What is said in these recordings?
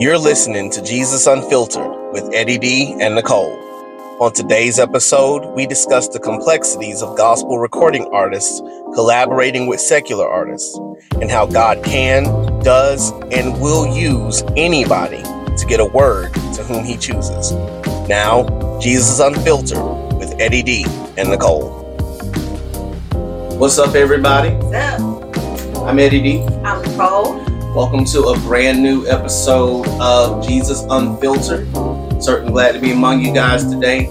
You're listening to Jesus Unfiltered with Eddie D and Nicole. On today's episode, we discuss the complexities of gospel recording artists collaborating with secular artists and how God can, does, and will use anybody to get a word to whom he chooses. Now, Jesus Unfiltered with Eddie D and Nicole. What's up, everybody? What's up? I'm Eddie D. I'm Nicole. Welcome to a brand new episode of Jesus Unfiltered. Certainly glad to be among you guys today.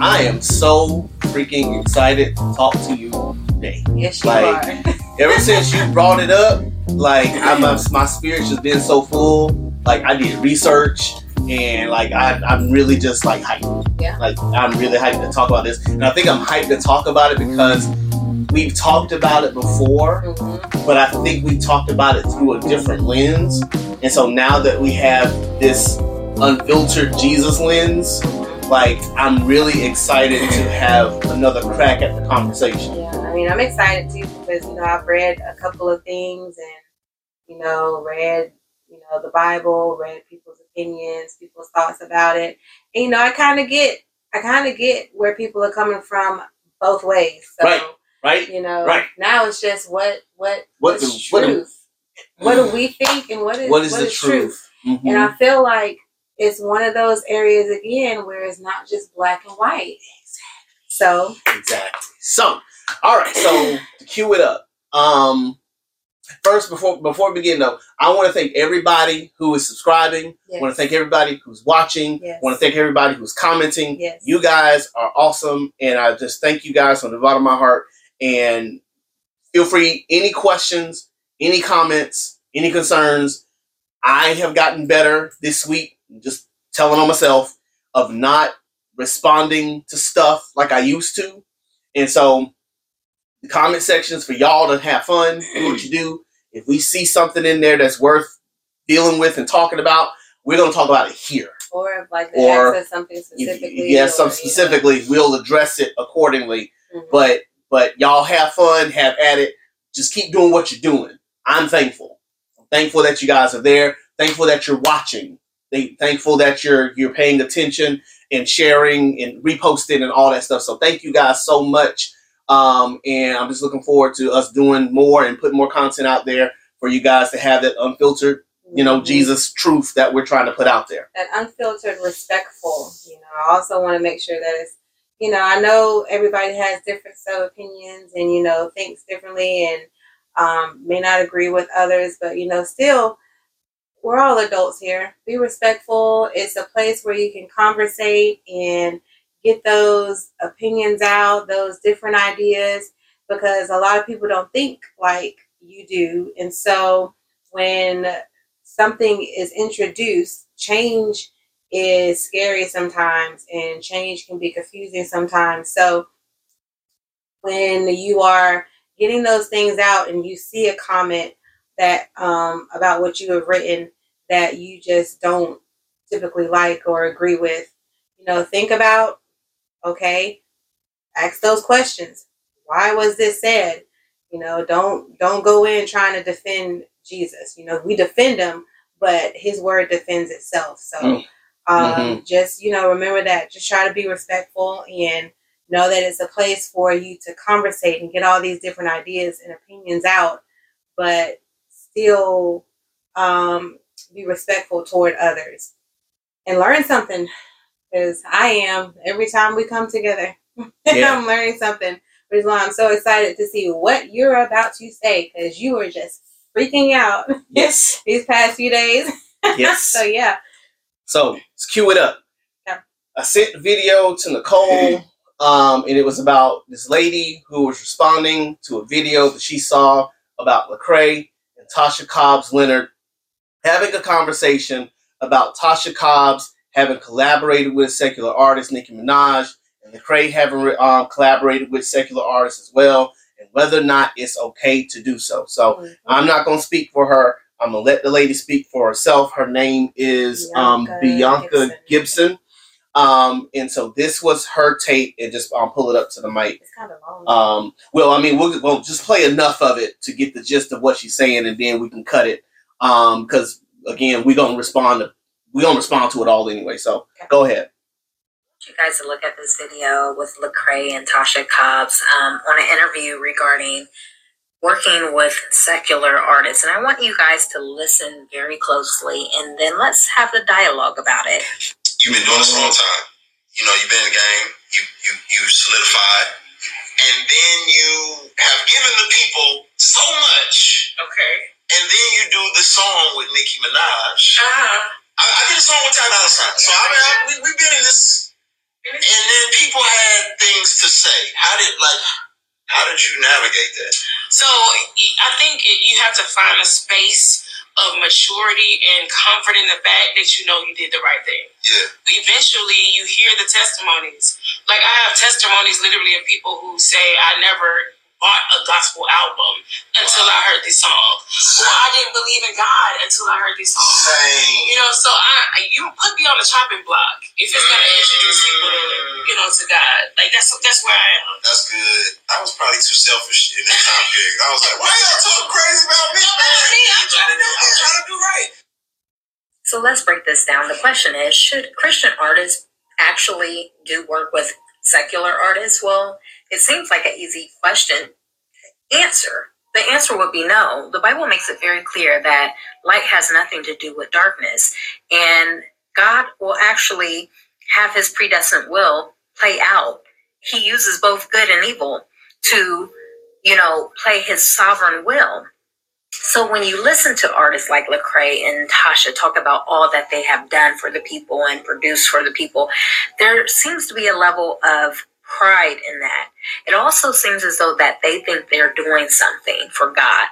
I am so freaking excited to talk to you today. Yes, you Like, are. Ever since you brought it up, like I'm, my spirit's just been so full. Like I did research and like I, I'm really just like hyped. Yeah. Like I'm really hyped to talk about this, and I think I'm hyped to talk about it because we've talked about it before Mhm. but I think we talked about it through a different lens. And so now that we have this unfiltered Jesus lens, like I'm really excited to have another crack at the conversation. Yeah, I mean, I'm excited too because you know I've read a couple of things and you know read you know the Bible, read people's opinions, people's thoughts about it, and you know I kind of get I kind of get where people are coming from both ways. So Right. Right? you know Right. now it's just what what What what's do- what do- truth. What do we think and what is What is the truth? Mhm. And I feel like it's one of those areas again where it's not just black and white. So Exactly. So, all right. So to cue it up. Um, first, before before we begin though, I want to thank everybody who is subscribing. yes, I want to thank everybody who's watching. Yes. I want to thank everybody who's commenting. yes, You guys are awesome, and I just thank you guys from the bottom of my heart. And feel free, any questions, any comments, any concerns. I have gotten better this week, just telling on myself, of not responding to stuff like I used to. And so the comment sections for y'all to have fun, do what you do. If we see something in there that's worth dealing with and talking about, we're gonna talk about it here. or if like the Or access something specifically. have or, some you know. specifically, we'll address it accordingly. Mhm. But but y'all have fun, have at it. Just keep doing what you're doing. I'm thankful. I'm thankful that you guys are there. Thankful that you're watching. They, thankful that you're you're paying attention and sharing and reposting and all that stuff. So thank you guys so much. Um, and I'm just looking forward to us doing more and putting more content out there for you guys to have that unfiltered, you know, Mhm. Jesus truth that we're trying to put out there. that unfiltered, respectful. You know, I also want to make sure that it's, you know, I know everybody has different sub opinions and you know thinks differently and um, may not agree with others, but you know, still, we're all adults here. Be respectful. It's a place where you can conversate and get those opinions out, those different ideas, because a lot of people don't think like you do, and so when something is introduced, change is scary sometimes and change can be confusing sometimes. So when you are getting those things out and you see a comment that um, about what you have written that you just don't typically like or agree with, you know, think about okay, ask those questions. Why was this said? You know, don't don't go in trying to defend Jesus. You know, we defend him, but his word defends itself. So Mm. Um, just, you know, remember that. Just try to be respectful and know that it's a place for you to conversate and get all these different ideas and opinions out, but still um, be respectful toward others and learn something. Because I am every time we come together, Yeah. I'm learning something. Which is why I'm so excited to see what you're about to say because you were just freaking out Yes. these past few days. Yes. so yeah, So let's cue it up. Yeah. I sent a video to Nicole, um, and it was about this lady who was responding to a video that she saw about Lecrae and Tasha Cobbs Leonard having a conversation about Tasha Cobbs having collaborated with secular artist Nicki Minaj and Lecrae having um, collaborated with secular artists as well, and whether or not it's okay to do so. So I'm not going to speak for her. I'm gonna let the lady speak for herself. Her name is um, Bianca Bianca Gibson. Gibson. Um, and so this was her tape, and just I'll pull it up to the mic. It's kind of long. Um, well, I mean, we'll, we'll just play enough of it to get the gist of what she's saying, and then we can cut it. Um, because again, we're gonna respond to we don't respond to it all anyway. So go ahead. you guys to look at this video with Lecrae and Tasha Cobbs um, on an interview regarding working with secular artists. And I want you guys to listen very closely and then let's have a dialogue about it. You've been doing this a long time. You know, you've been in the game, you you you solidified, and then you have given the people so much. Okay. And then you do the song with Nicki Minaj. Uh-huh. I, I did a song with Ty Dolla Sign. So I mean, I, we, we've been in this, and then people had things to say. How did like, how did you navigate that? So I think it, you have to find a space of maturity and comfort in the fact that you know you did the right thing. Yeah. Eventually, you hear the testimonies. Like I have testimonies literally of people who say, "I never bought a gospel album until I heard these songs. Or I didn't believe in God until I heard these songs. Same. You know, so I you put me on the chopping block if it's gonna mm. introduce people to you know to God. Like that's that's where I am. That's good. I was probably too selfish in that time period. I was like, why y'all talking crazy about me, man? Me, I'm trying to do I'm trying to do right. So let's break this down. The question is Should Christian artists actually do work with secular artists? Well, it seems like an easy question. Answer. The answer would be no. The Bible makes it very clear that light has nothing to do with darkness, and God will actually have his predestined will play out. He uses both good and evil to, you know, play his sovereign will. So when you listen to artists like Lecrae and Tasha talk about all that they have done for the people and produced for the people, there seems to be a level of pride in that. It also seems as though that they think they're doing something for God,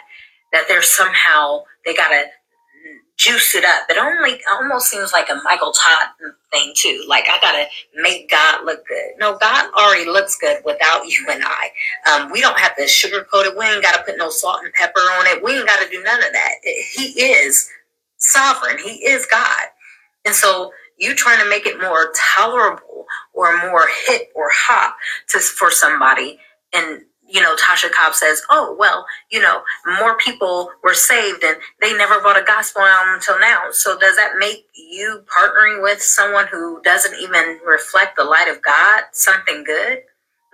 that they're somehow they gotta juice it up. It only almost seems like a Michael Todd thing too. Like I gotta make God look good. No, God already looks good without you and I. Um, we don't have to sugarcoat it. We ain't gotta put no salt and pepper on it. We ain't gotta do none of that. He is sovereign. He is God, and so you trying to make it more tolerable or more hip or hot to for somebody. And you know tasha cobb says oh well you know more people were saved and they never bought a gospel album until now. So does that make you partnering with someone who doesn't even reflect the light of god something good?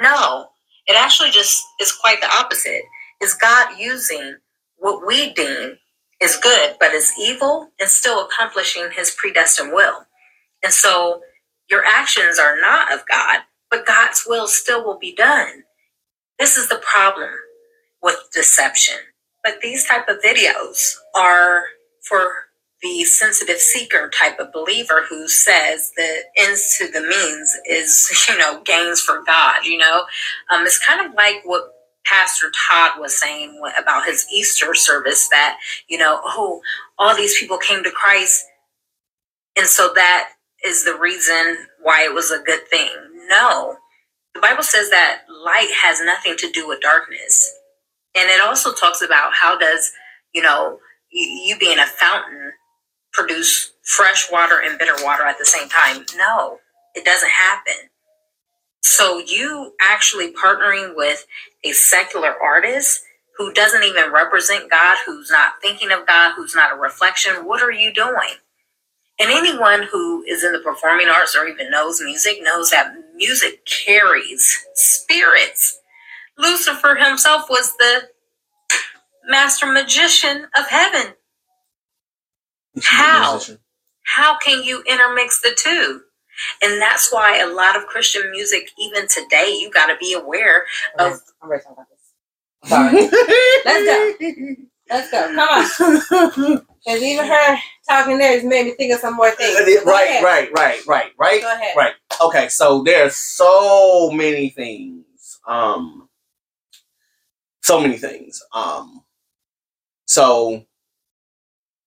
No. It actually just is quite the opposite. Is god using what we deem is good but is evil and still accomplishing his predestined will and so your actions are not of God, but God's will still will be done. This is the problem with deception. But these type of videos are for the sensitive seeker type of believer who says the ends to the means is, you know, gains for God, you know. Um, it's kind of like what Pastor Todd was saying about his Easter service that, you know, oh, all these people came to Christ. And so that is the reason why it was a good thing. No. The Bible says that light has nothing to do with darkness. And it also talks about how does, you know, you, being a fountain produce fresh water and bitter water at the same time. No, it doesn't happen. So you actually partnering with a secular artist who doesn't even represent God, who's not thinking of God, who's not a reflection, what are you doing? And anyone who is in the performing arts or even knows music knows that music carries spirits. Lucifer himself was the master magician of heaven. How? How can you intermix the two? And that's why a lot of Christian music, even today, you got to be aware of. I'm ready to talk about this. Sorry. Let's go. Let's go. Come on. Because even her talking there has made me think of some more things. Right, right, right, right, right. Go ahead. Right. Okay, so there's so many things. Um so many things. Um so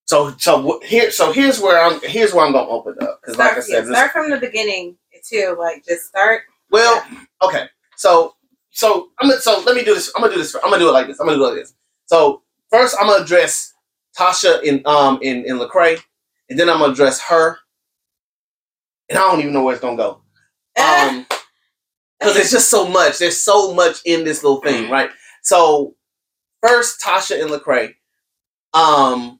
so so here so here's where I'm here's where I'm gonna open up. Because like I Start, yeah, said, this, start from the beginning too. Like just start. well, okay. So so I'm gonna so let me do this. I'm gonna do this. I'm gonna do it like this. I'm gonna do it like this. So first I'm gonna address Tasha in um in in Lecrae, and then I'm gonna address her. And I don't even know where it's gonna go. Um, because there's just so much. There's so much in this little thing, right? So first, Tasha and Lecrae. Um,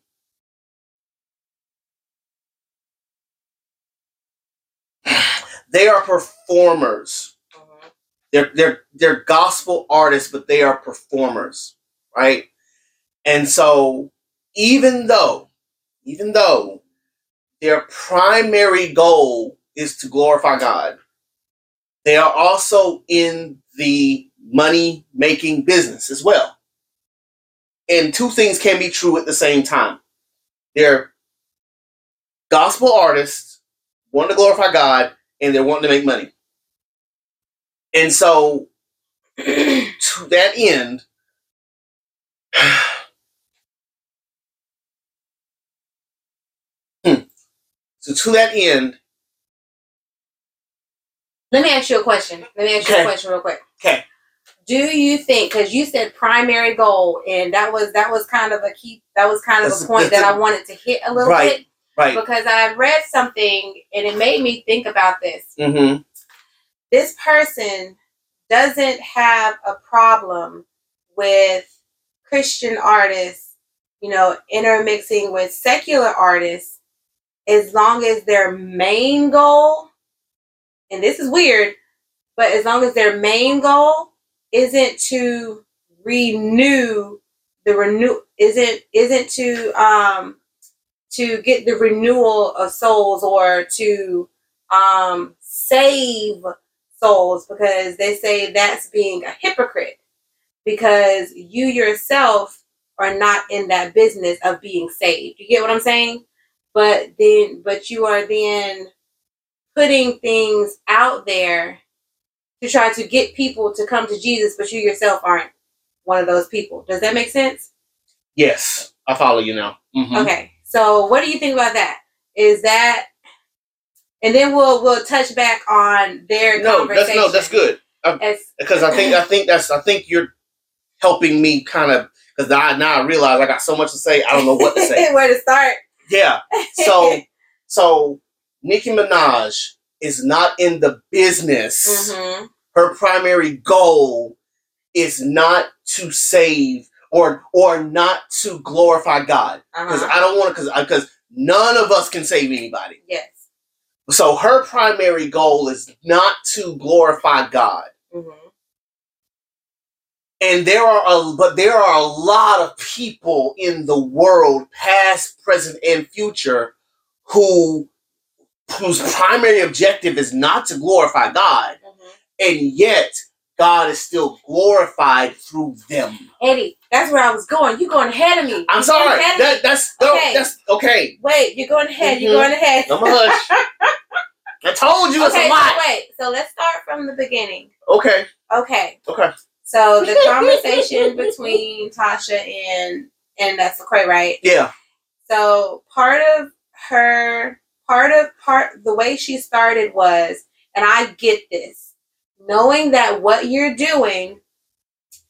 they are performers. Mhm. They're they're they're gospel artists, but they are performers, right? And so even though, even though their primary goal is to glorify God, they are also in the money making business as well. And two things can be true at the same time. They're gospel artists, wanting to glorify God, and they're wanting to make money. And so, to that end, Hmm. So to that end, Let me ask you a question. Let me ask you a question real quick. okay, Do you think because you said primary goal and that was that was kind of a key that was kind of That's- a point that I wanted to hit a little Right. bit right, because I read something and it made me think about this. mm-hmm, This person doesn't have a problem with Christian artists, you know, intermixing with secular artists as long as their main goal and this is weird, but as long as their main goal isn't to renew the renew isn't isn't to um to get the renewal of souls or to um save souls because they say that's being a hypocrite because you yourself are not in that business of being saved. You get what I'm saying? But then but you are then putting things out there to try to get people to come to Jesus, but you yourself aren't one of those people. Does that make sense? yes, I follow you now. Mhm. Okay. So what do you think about that? Is that and then we'll we'll touch back on their No, that's no, that's good because I think I think that's I think you're helping me kind of because I now I realize I got so much to say I don't know what to say. Where to start? Yeah, so so Nicki Minaj is not in the business. Mhm. Her primary goal is not to save or or not to glorify God because Uh-huh. I don't want to because because none of us can save anybody. Yes. So her primary goal is not to glorify God. hmm And there are a but there are a lot of people in the world, past, present, and future, who whose primary objective is not to glorify God, hmm and yet God is still glorified through them. Eddie, that's where I was going. You're going ahead of me. I'm You sorry. That, that's Okay. that's okay. Wait, you're going ahead. Mhm. You're going ahead. I'm a hush. I told you it's okay, a so wait. So let's start from the beginning. Okay. Okay. Okay. So the conversation between Tasha and and that's Lecrae, right? Yeah. So part of her part of part the way she started was, and I get this, knowing that what you're doing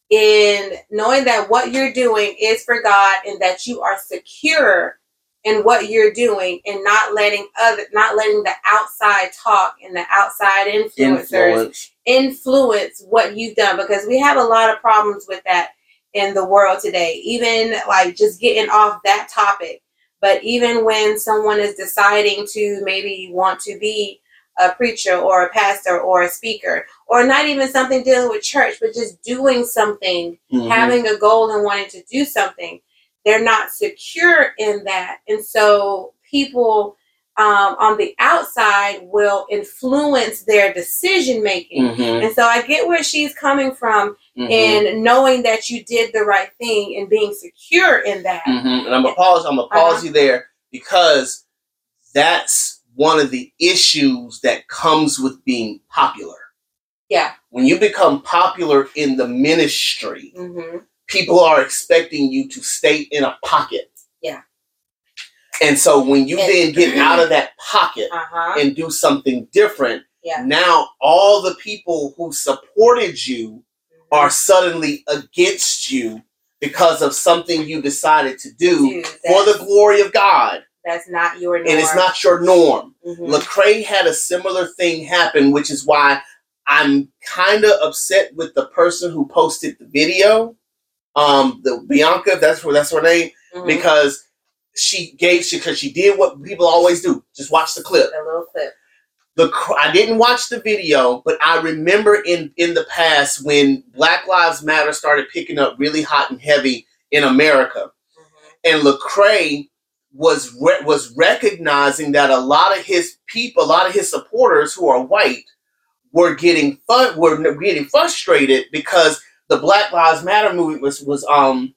in knowing that what you're doing is for God and that you are secure in what you're doing and not letting other not letting the outside talk and the outside influencers Influence. influence what you've done because we have a lot of problems with that in the world today even like just getting off that topic but even when someone is deciding to maybe want to be a preacher or a pastor or a speaker or not even something dealing with church but just doing something Mhm. having a goal and wanting to do something they're not secure in that and so people um, on the outside will influence their decision making Mhm. and so i get where she's coming from Mhm. and knowing that you did the right thing and being secure in that Mhm. And I'm gonna pause. I'm gonna pause you there because that's one of the issues that comes with being popular. yeah When you become popular in the ministry, hmm people are expecting you to stay in a pocket. Yeah. And so when you And- then get out of that pocket uh-huh and do something different, Yeah. now all the people who supported you are suddenly against you because of something you decided to do Dude, for the glory of God. that's not your norm. And it's not your norm. Mhm. Lecrae had a similar thing happen, which is why I'm kind of upset with the person who posted the video. Um, the Bianca, that's where that's her name, Mhm. because she gave she because she did what people always do. Just watch the clip. a little clip the I didn't watch the video, but I remember in in the past when Black Lives Matter started picking up really hot and heavy in America, and Lecrae was re- was recognizing that a lot of his people, a lot of his supporters who are white, were getting fun were getting frustrated because the Black Lives Matter movement was was um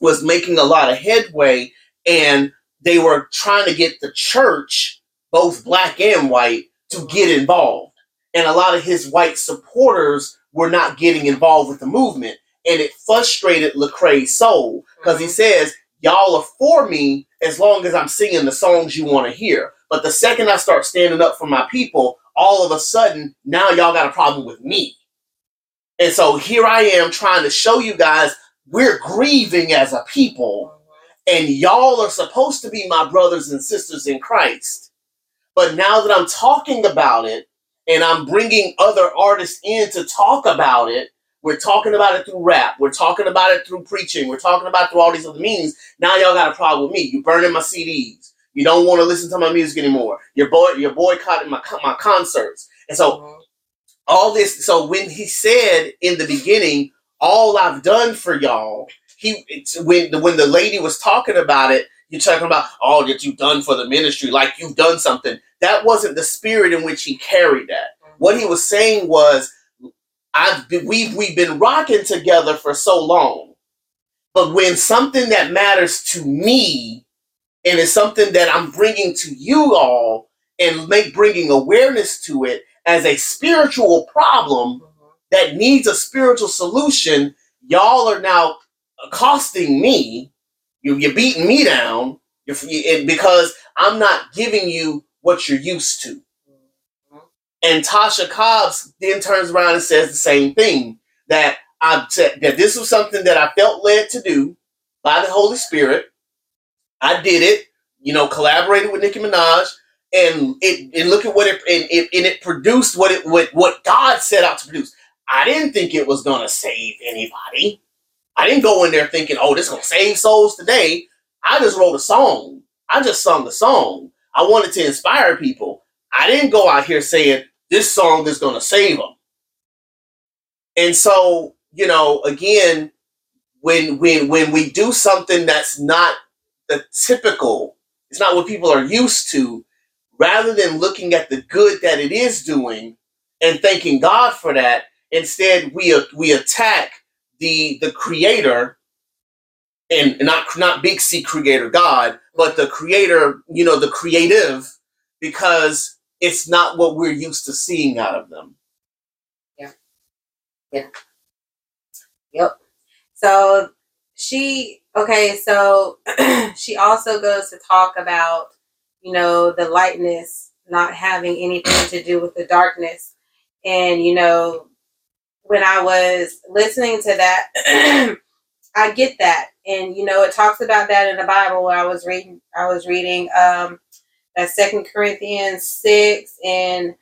was making a lot of headway, and they were trying to get the church, both black and white, to get involved, and a lot of his white supporters were not getting involved with the movement, and it frustrated Lecrae's soul because he says y'all are for me as long as I'm singing the songs you want to hear. But the second I start standing up for my people, all of a sudden, now y'all got a problem with me. And so here I am trying to show you guys we're grieving as a people, and y'all are supposed to be my brothers and sisters in Christ. But now that I'm talking about it, and I'm bringing other artists in to talk about it, we're talking about it through rap. We're talking about it through preaching. We're talking about through all these other means. Now y'all got a problem with me. You're burning my CDs. You don't want to listen to my music anymore. You're boy, you're boycotting my my concerts. And so all this. So when he said in the beginning, "All I've done for y'all," he when the when the lady was talking about it, you're talking about all that you've done for the ministry, like you've done something. That wasn't the spirit in which he carried that. What he was saying was, I've been, we've we've been rocking together for so long, but when something that matters to me and it's something that I'm bringing to you all and make bringing awareness to it as a spiritual problem mm-hmm. that needs a spiritual solution, y'all are now accosting me. You, you're beating me down you're, because I'm not giving you what you're used to. Mm-hmm. And Tasha Cobbs then turns around and says the same thing that I said that this was something that I felt led to do by the Holy Spirit. I did it, you know, collaborated with Nicki Minaj, and it and look at what it and it, and it produced what it what what God set out to produce. I didn't think it was gonna save anybody. I didn't go in there thinking, oh, this is gonna save souls today. I just wrote a song. I just sung the song. I wanted to inspire people. I didn't go out here saying this song is gonna save them. And so, you know, again, when when when we do something that's not the typical, it's not what people are used to, rather than looking at the good that it is doing and thanking God for that, instead we uh, we attack the the creator and not not big C creator God, but the creator, you know, the creative, because it's not what we're used to seeing out of them. Yeah. Yeah. Yep. So she okay, so she also goes to talk about, you know, the lightness not having anything to do with the darkness. And, you know, when I was listening to that, I get that. And, you know, it talks about that in the Bible where I was reading I was reading um that second Corinthians six and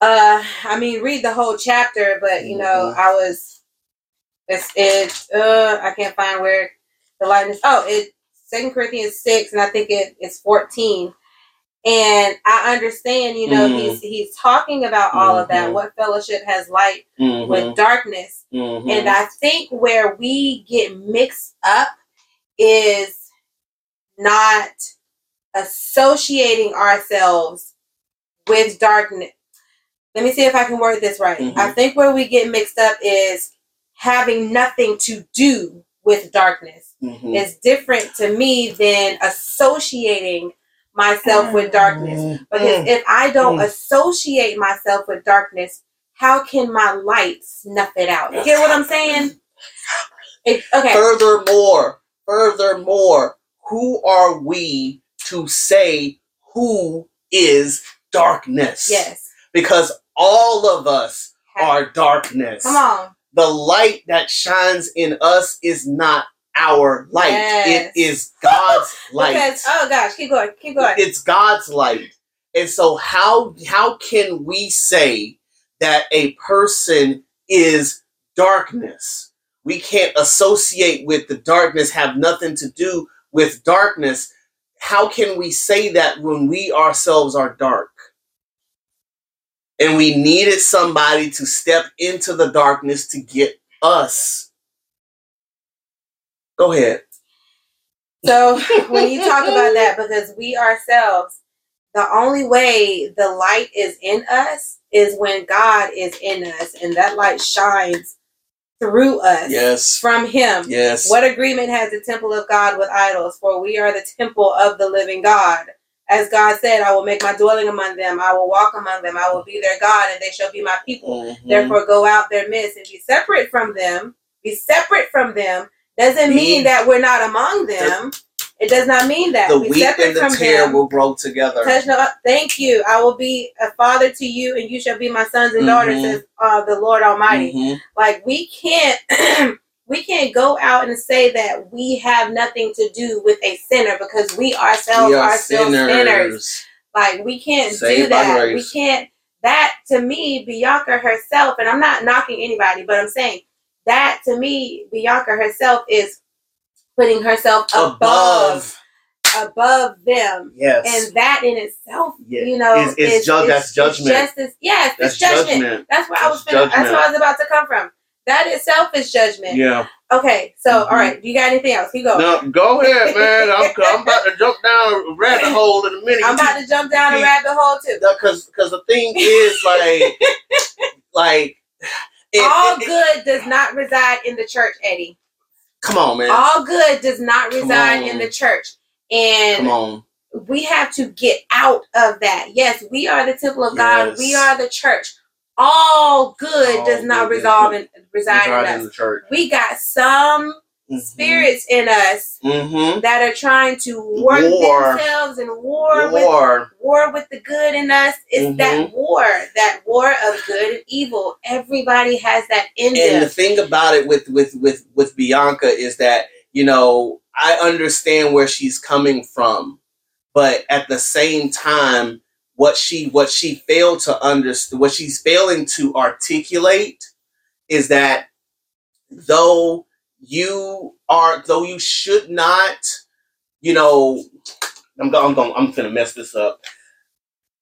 uh I mean read the whole chapter, but you know, I was it's it's uh I can't find where the lightness oh it second Corinthians six and I think it, it's fourteen. And I understand, you know, Mhm. he's he's talking about all of that. Mhm. What fellowship has light Mm-hmm. with darkness? Mhm. And I think where we get mixed up is not associating ourselves with darkness. Let me see if I can word this right. I think where we get mixed up is having nothing to do with darkness. Mhm. It's different to me than associating myself with darkness. Because if I don't Mm. associate myself with darkness, how can my light snuff it out? You get what I'm saying? It- okay. Furthermore, furthermore, who are we to say who is darkness? Yes. Because all of us are darkness. Come on. The light that shines in us is not our light. Yes. It is God's light. Because oh gosh, keep going, keep going. It's God's light. And so how how can we say that a person is darkness? We can't associate with the darkness, have nothing to do with darkness. How can we say that when we ourselves are dark? And we needed somebody to step into the darkness to get us. Go ahead. So when you talk about that, because we ourselves, the only way the light is in us is when God is in us, and that light shines through us Yes. from Him. Yes. What agreement has the temple of God with idols? For we are the temple of the living God. As God said, I will make my dwelling among them. I will walk among them. I will be their God, and they shall be my people. Mhm. Therefore, go out their midst and be separate from them. Be separate from them doesn't Be- mean that we're not among them. It does not mean that. the be wheat and the tear them. will grow together. Touch no. Thank you. I will be a father to you, and you shall be my sons and daughters, Mhm. says uh, the Lord Almighty. Mhm. Like we can't. We can't go out and say that we have nothing to do with a sinner because we ourselves We are are still sinners. sinners. Like we can't Saved do that. We can't. That to me, Bianca herself, and I'm not knocking anybody, but I'm saying that to me, Bianca herself is putting herself above Above. above them, Yes. and that in itself, Yeah. you know, Is- is ju- that's judgment. Just as, yes, That's it's judgment. judgment. That's where I was. That's Finna, that's where I was about to come from. That itself is judgment. Yeah. Okay, so Mhm. all right, you got anything else? You go. No, go ahead, man. I'm, I'm about to jump down a rabbit hole in a minute. I'm about to jump down a rabbit hole too. because because the thing is like like it- All it- it- good does not reside in the church, Eddie. come on, man. All good does not reside in the church. Come And on. we have to get out of that. Yes, we are the temple of God. Yes. We are the church. All good All does not good resolve in reside in in us. the church. We got some spirits in us Mm-hmm. that are trying to work War. themselves and war, with War. war with the good in us. It's Mhm. that war, that war of good and evil. Everybody has that in And them. the thing about it with with with with Bianca is that you know I understand where she's coming from, but at the same time, what she what she failed to understand, what she's failing to articulate, is that though you are though you should not, you know, I'm going I'm going I'm gonna mess this up.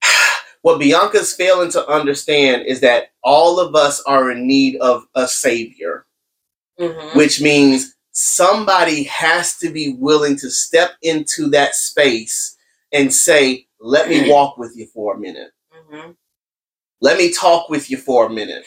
What Bianca's failing to understand is that all of us are in need of a savior Mhm. which means somebody has to be willing to step into that space and say, Let me walk with you for a minute. Mhm. Let me talk with you for a minute.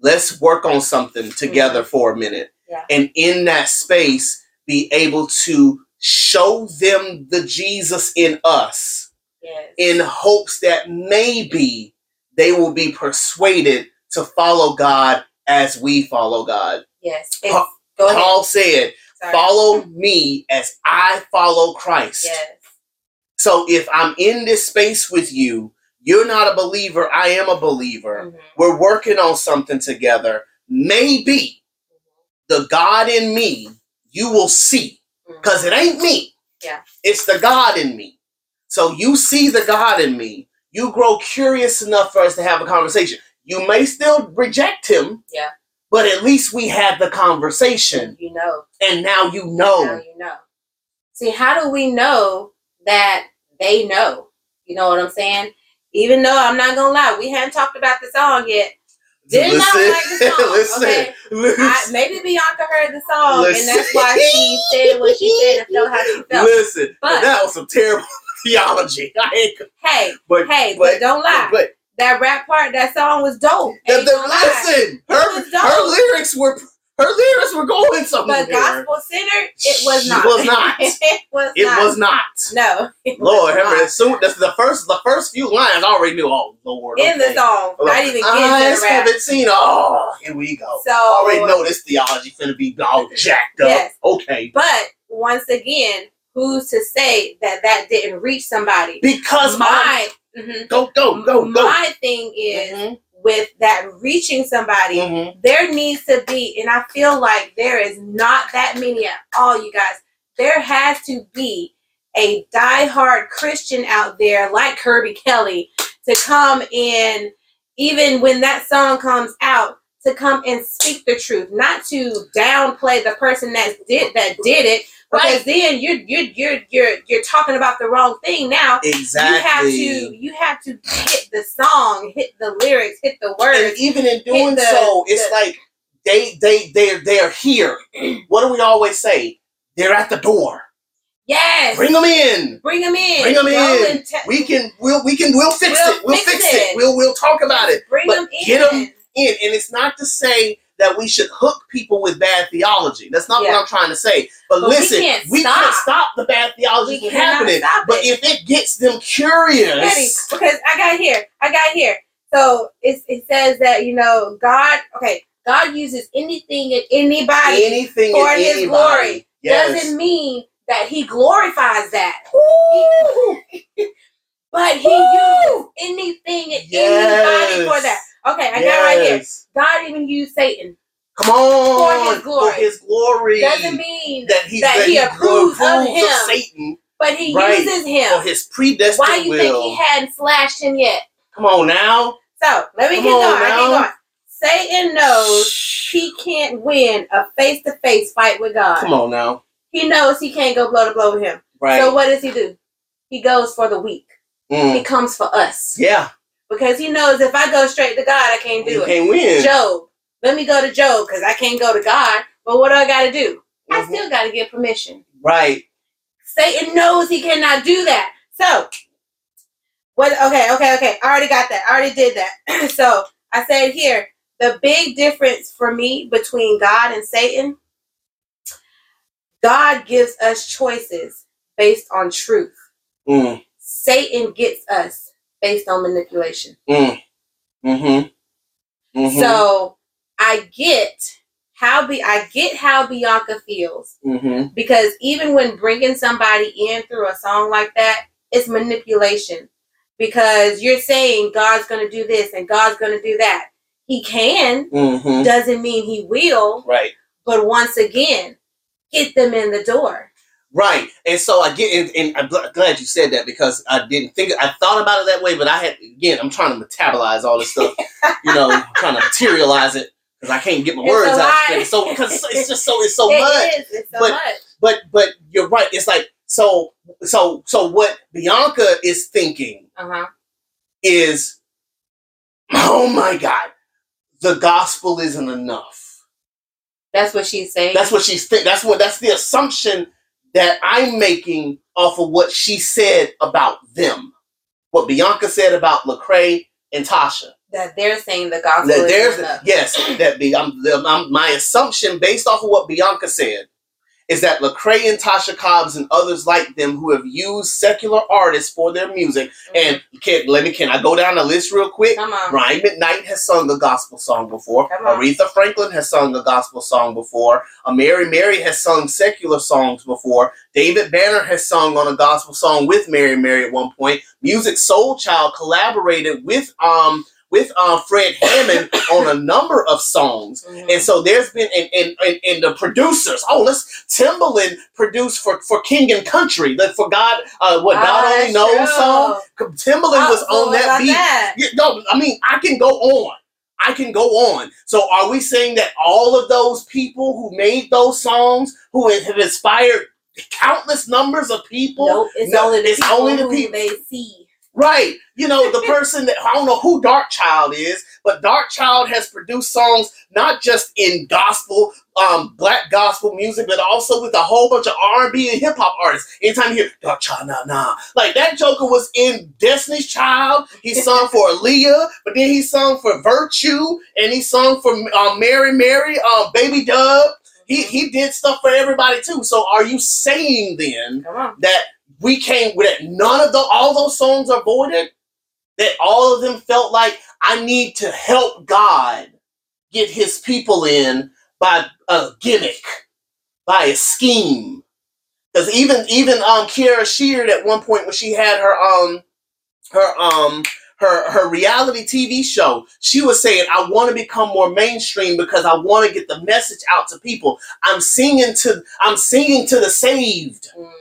Let's work on something together for a minute. Yeah. And in that space, be able to show them the Jesus in us Yes. in hopes that maybe they will be persuaded to follow God as we follow God. Yes. Pa- It's- Go ahead. Paul said, Sorry. follow me as I follow Christ. Yes. So if I'm in this space with you, you're not a believer, I am a believer. Mhm. We're working on something together. Maybe the God in me you will see because it ain't me. Yeah. It's the God in me. So you see the God in me. You grow curious enough for us to have a conversation. You may still reject him. Yeah. But at least we had the conversation. You know. And now you know. Now you know. See, how do we know that they know? You know what I'm saying? Even though I'm not gonna lie, we haven't talked about the song yet. Did not like the song. listen, okay, listen, I, maybe Bianca heard the song, Listen. and that's why she said what she said and felt how she felt. listen. But- that was some terrible theology. Hey, but hey, but, but- don't lie. but that rap part, that song was dope. the, the, lie. listen, It her, was dope. her lyrics were her lyrics were going somewhere. But gospel centered, it was not. It was not. it was it not. was not. No. Lord, was not. as soon that's the first the first few lines I already knew. Oh Lord, in the okay. song, not even getting to the rap. haven't seen. Oh, here we go. So I already know this theology finna be all jacked up. Yes. Okay, But once again, who's to say that that didn't reach somebody? because my mhm. go go go go. my thing is Mhm, with that reaching somebody. mhm. There needs to be, and I feel like there is not that many at all, you guys. There has to be a diehard Christian out there like Kirby Kelly to come in, even when that song comes out, to come and speak the truth, not to downplay the person that did that did it, Because then you're you're you're you're you're talking about the wrong thing now. Exactly. You have to you have to hit the song, hit the lyrics, hit the words. and even in doing the- so, it's the- like they they they they're here. what do we always say? They're at the door. Yes. Bring them in. Bring them in. Bring 'em Go in. te- We can we'll we can we'll fix We'll it. We'll fix it. it. We'll we'll talk about it. Bring but them in. get 'em in. And it's not to say that we should hook people with bad theology. That's not Yeah. what I'm trying to say. But, But we listen, can't we stop. can't stop the bad theology We from happening. But it. if it gets them curious, ready because I got here. I got here. So it, it says that you know God. Okay, God uses anything and anybody anything for His anybody, glory. yes. doesn't mean that He glorifies that. But He uses anything and anybody for that. Okay, I got right here. God even used Satan. Come on, For his glory. For his glory. Doesn't mean that he, that he approves of him. Satan but He Right. uses for him. his predestined Why do you will. think He hadn't slashed him yet? Come on now. So let me Come get going. I now. get going. Satan knows he can't win a face to face fight with God. Come on now. He knows he can't go blow to blow with him. Right. So what does he do? He goes for the weak. Mm. He comes for us Yeah. Because he knows if I go straight to God, I can't do You it. can't win. Job, let me go to Job because I can't go to God. But what do I got to do? I Mhm. still got to get permission. Right. Satan knows he cannot do that. So, what? Okay, okay, okay. I already got that. I already did that. so I said here the big difference for me between God and Satan. God gives us choices based on truth. Mm. Satan gets us based on manipulation. Mm. Mm-hmm. Mm-hmm. So I get how be I get how Bianca feels mm-hmm. because even when bringing somebody in through a song like that, it's manipulation because you're saying God's going to do this and God's going to do that. He can, Mm-hmm. doesn't mean he will, Right. but once again, get them in the door. Right. And so I get, and, and I'm glad you said that because I didn't think, I thought about it that way, but I had, again, I'm trying to metabolize all this stuff, you know, trying to materialize it because I can't get my It's words out So, because it's just so, it's so It much. is, It's so But- much. But, but you're right. It's like, so, so, so what Bianca is thinking Uh huh. is, oh my God, the gospel isn't enough. That's what she's saying. That's what she's think. That's what. That's the assumption that I'm making off of what she said about them. What Bianca said about Lecrae and Tasha. that they're saying the gospel That there's yes. That be I'm, the- I'm- my assumption based off of what Bianca said is that Lecrae and Tasha Cobbs and others like them who have used secular artists for their music. And can let me can I go down the list real quick? come on. Brian McKnight has sung a gospel song before. Come on. Aretha Franklin has sung a gospel song before. A Mary Mary has sung secular songs before. David Banner has sung on a gospel song with Mary Mary at one point. Musiq Soulchild collaborated with um with uh, Fred Hammond on a number of songs. Mhm. And so there's been and, and, and, and the producers. Oh, let's Timbaland produced for, for King and Country. That for God, uh, what Ah, God only knows song. Timbaland was on that beat. that? Yeah, no, I mean, I can go on. I can go on. So, are we saying that all of those people who made those songs, who have inspired countless numbers of people, Nope, it's No, only the it's people only the people- they see. Right? You know, the person that I don't know who Darkchild is, but Darkchild has produced songs not just in gospel, um, black gospel music, but also with a whole bunch of R and B and hip hop artists. Anytime you hear Darkchild, nah, nah, like that Joker was in Destiny's Child. He sung for Aaliyah, but then he sung for Virtue, and he sung for um, Mary Mary, um, Baby Dub. He he did stuff for everybody too. So, are you saying then? That we came with it. None of the all those songs are voided. That all of them felt like I need to help God get His people in by a gimmick, by a scheme. Because even even um Kierra Sheard at one point when she had her um her um her her reality TV show, she was saying, "I want to become more mainstream because I want to get the message out to people. I'm singing to I'm singing to the saved." Mm.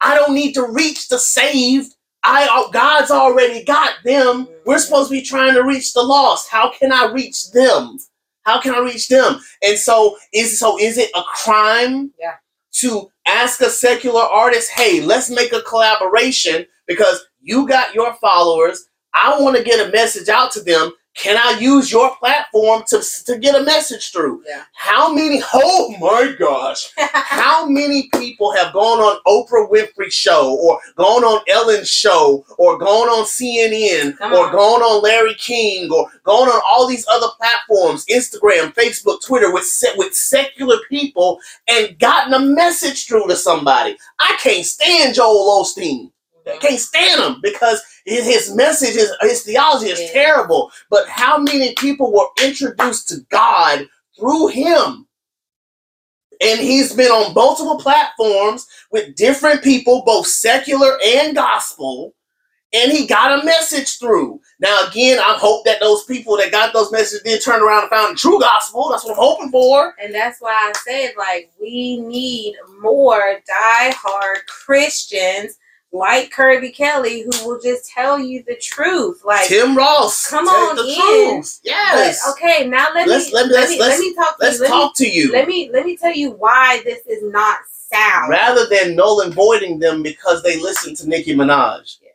I don't need to reach the saved. I uh, God's already got them. We're supposed to be trying to reach the lost. How can I reach them? How can I reach them? And so is so is it a crime? Yeah. to ask a secular artist, hey, let's make a collaboration because you got your followers. I want to get a message out to them. Can I use your platform to, to get a message through? Yeah. How many, oh my gosh, how many people have gone on Oprah Winfrey show or gone on Ellen's show or gone on CNN Come or on. gone on Larry King or gone on all these other platforms, Instagram, Facebook, Twitter with with secular people and gotten a message through to somebody. I can't stand Joel Osteen. I can't stand him because his, his message, his, his theology is Yeah. terrible. But how many people were introduced to God through him? And he's been on multiple platforms with different people, both secular and gospel, and he got a message through. Now, again, I hope that those people that got those messages did turn around and found the true gospel. That's what I'm hoping for. And that's why I said, like, we need more die-hard Christians like Kirby Kelly who will just tell you the truth. Like, Tim Ross, come on the in. truth. Yes. but, okay, now let Let's- me let let, me- let's- me let's- me talk to Let's you. Let talk to you. me, let me let me tell you why this is not sound. rather than null and voiding them because they listen to Nicki Minaj. yes.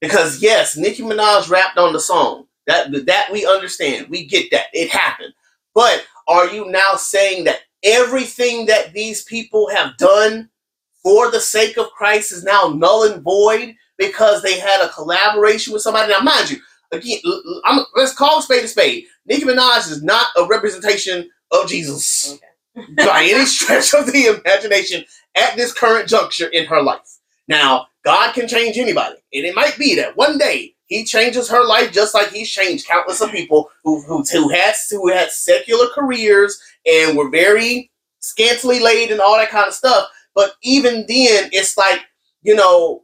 Because yes, Nicki Minaj rapped on the song. That that we understand. We get that. It happened. But are you now saying that everything that these people have done for the sake of Christ is now null and void because they had a collaboration with somebody? Now, mind you, again, I'm, let's call a spade a spade. Nicki Minaj is not a representation of Jesus Okay. by any stretch of the imagination at this current juncture in her life. Now, God can change anybody, and it might be that one day He changes her life just like He's changed countless of people who who, who had who had secular careers and were very scantily laid and all that kind of stuff. But even then, it's like you know,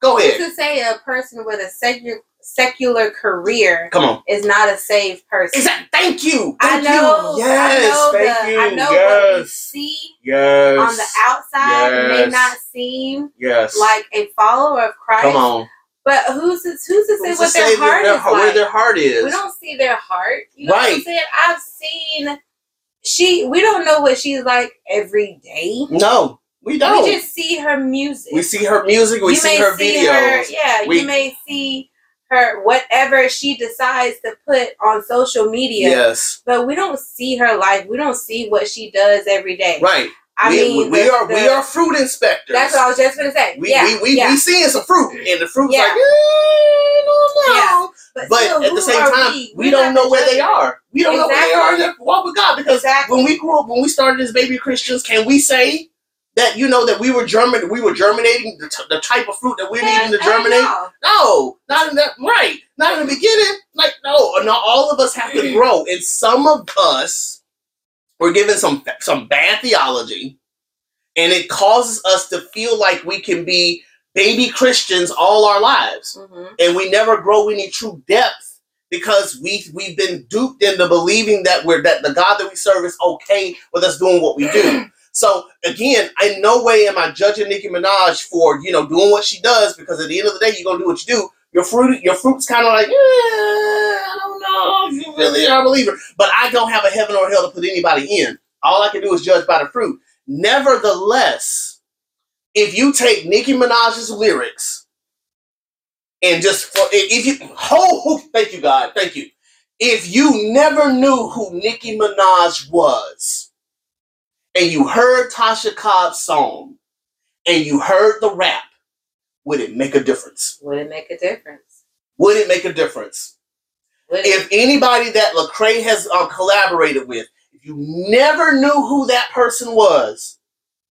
go Who's ahead, to say a person with a secular secular career come on. is not a saved person? Exactly. Thank you. I know. You. Yes. I know thank the, you. I know what we yes. see yes. on the outside may Yes. not seem Yes. like a follower of Christ. Come on. But who's to, who's to say Who's what to their say heart their- is where like? their heart is? We don't see their heart. You know what I'm Right. saying? I've seen she. We don't know what she's like every day. No, we don't. We just see her music. We see her music. We you see her see videos. her. Yeah, We- you may see her whatever she decides to put on social media. Yes, But we don't see her life. We don't see what she does every day. right. I we, mean, we the- are we are fruit inspectors. That's what I was just gonna say. we, yeah, we, we, yeah. we seeing some fruit, and the fruit's Yeah. like, I don't. Yeah. But still, at the same time, we, we, don't know where they are. We don't know where they are Exactly. walk with God because Exactly. when we grew up, when we started as baby Christians, can we say that you know that we were germin we were germinating the, t- the type of fruit that we're needing to germinate? no. No, not in that right. Not in the beginning. Like no, no. All of us have to mm. grow, and some of us were given some some bad theology, and it causes us to feel like we can be baby Christians all our lives, Mhm. and we never grow any true depth because we we've been duped into believing that we're that the God that we serve is okay with us doing what we do. So again, in no way am I judging Nicki Minaj for you know doing what she does because at the end of the day, you're gonna do what you do. Your fruit, your fruit's kind of like, eh, I don't know if you really are a believer, but I don't have a heaven or hell to put anybody in. All I can do is judge by the fruit. Nevertheless, if you take Nicki Minaj's lyrics and just for if you oh thank you God thank you if you never knew who Nicki Minaj was and you heard Tasha Cobbs' song and you heard the rap would it make a difference Would it make a difference? would it make a difference if anybody that Lecrae has um, collaborated with if you never knew who that person was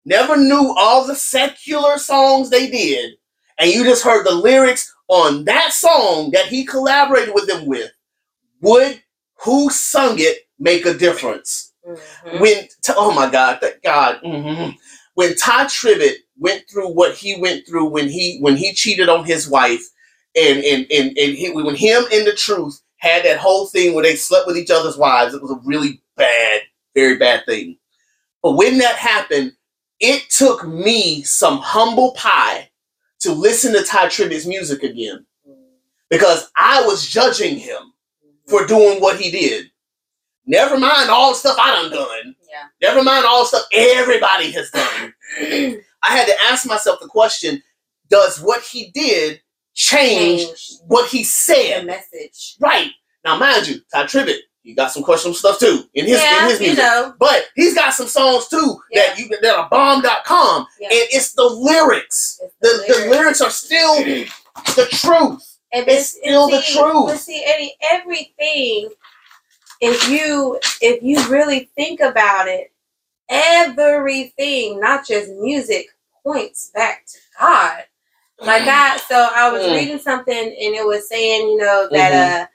never knew all the secular songs they did and you just heard the lyrics on that song that he collaborated with them with, would who sung it make a difference? Mhm. When oh my God, thank God, mhm. when Ty Tribbett went through what he went through when he when he cheated on his wife, and and and and he, when him and the truth had that whole thing where they slept with each other's wives, it was a really bad, very bad thing. But when that happened, it took me some humble pie to listen to Ty Tribbett's music again because I was judging him mm-hmm. for doing what he did. Never mind all the stuff I done done. Yeah. Never mind all the stuff everybody has done. I had to ask myself the question: Does what he did change Change what he the said? message. Right now, mind you, Ty Tribbett, he got some questionable stuff too in his yeah, in his you music. know. But he's got some songs too that you that are bomb.com. Yeah. And it's the lyrics. It's The, the lyrics are still the truth. And It's and still the truth. But see, Eddie, everything, if you if you really think about it, everything, not just music, points back to God. Like God. So I was Mm. reading something, and it was saying, you know, that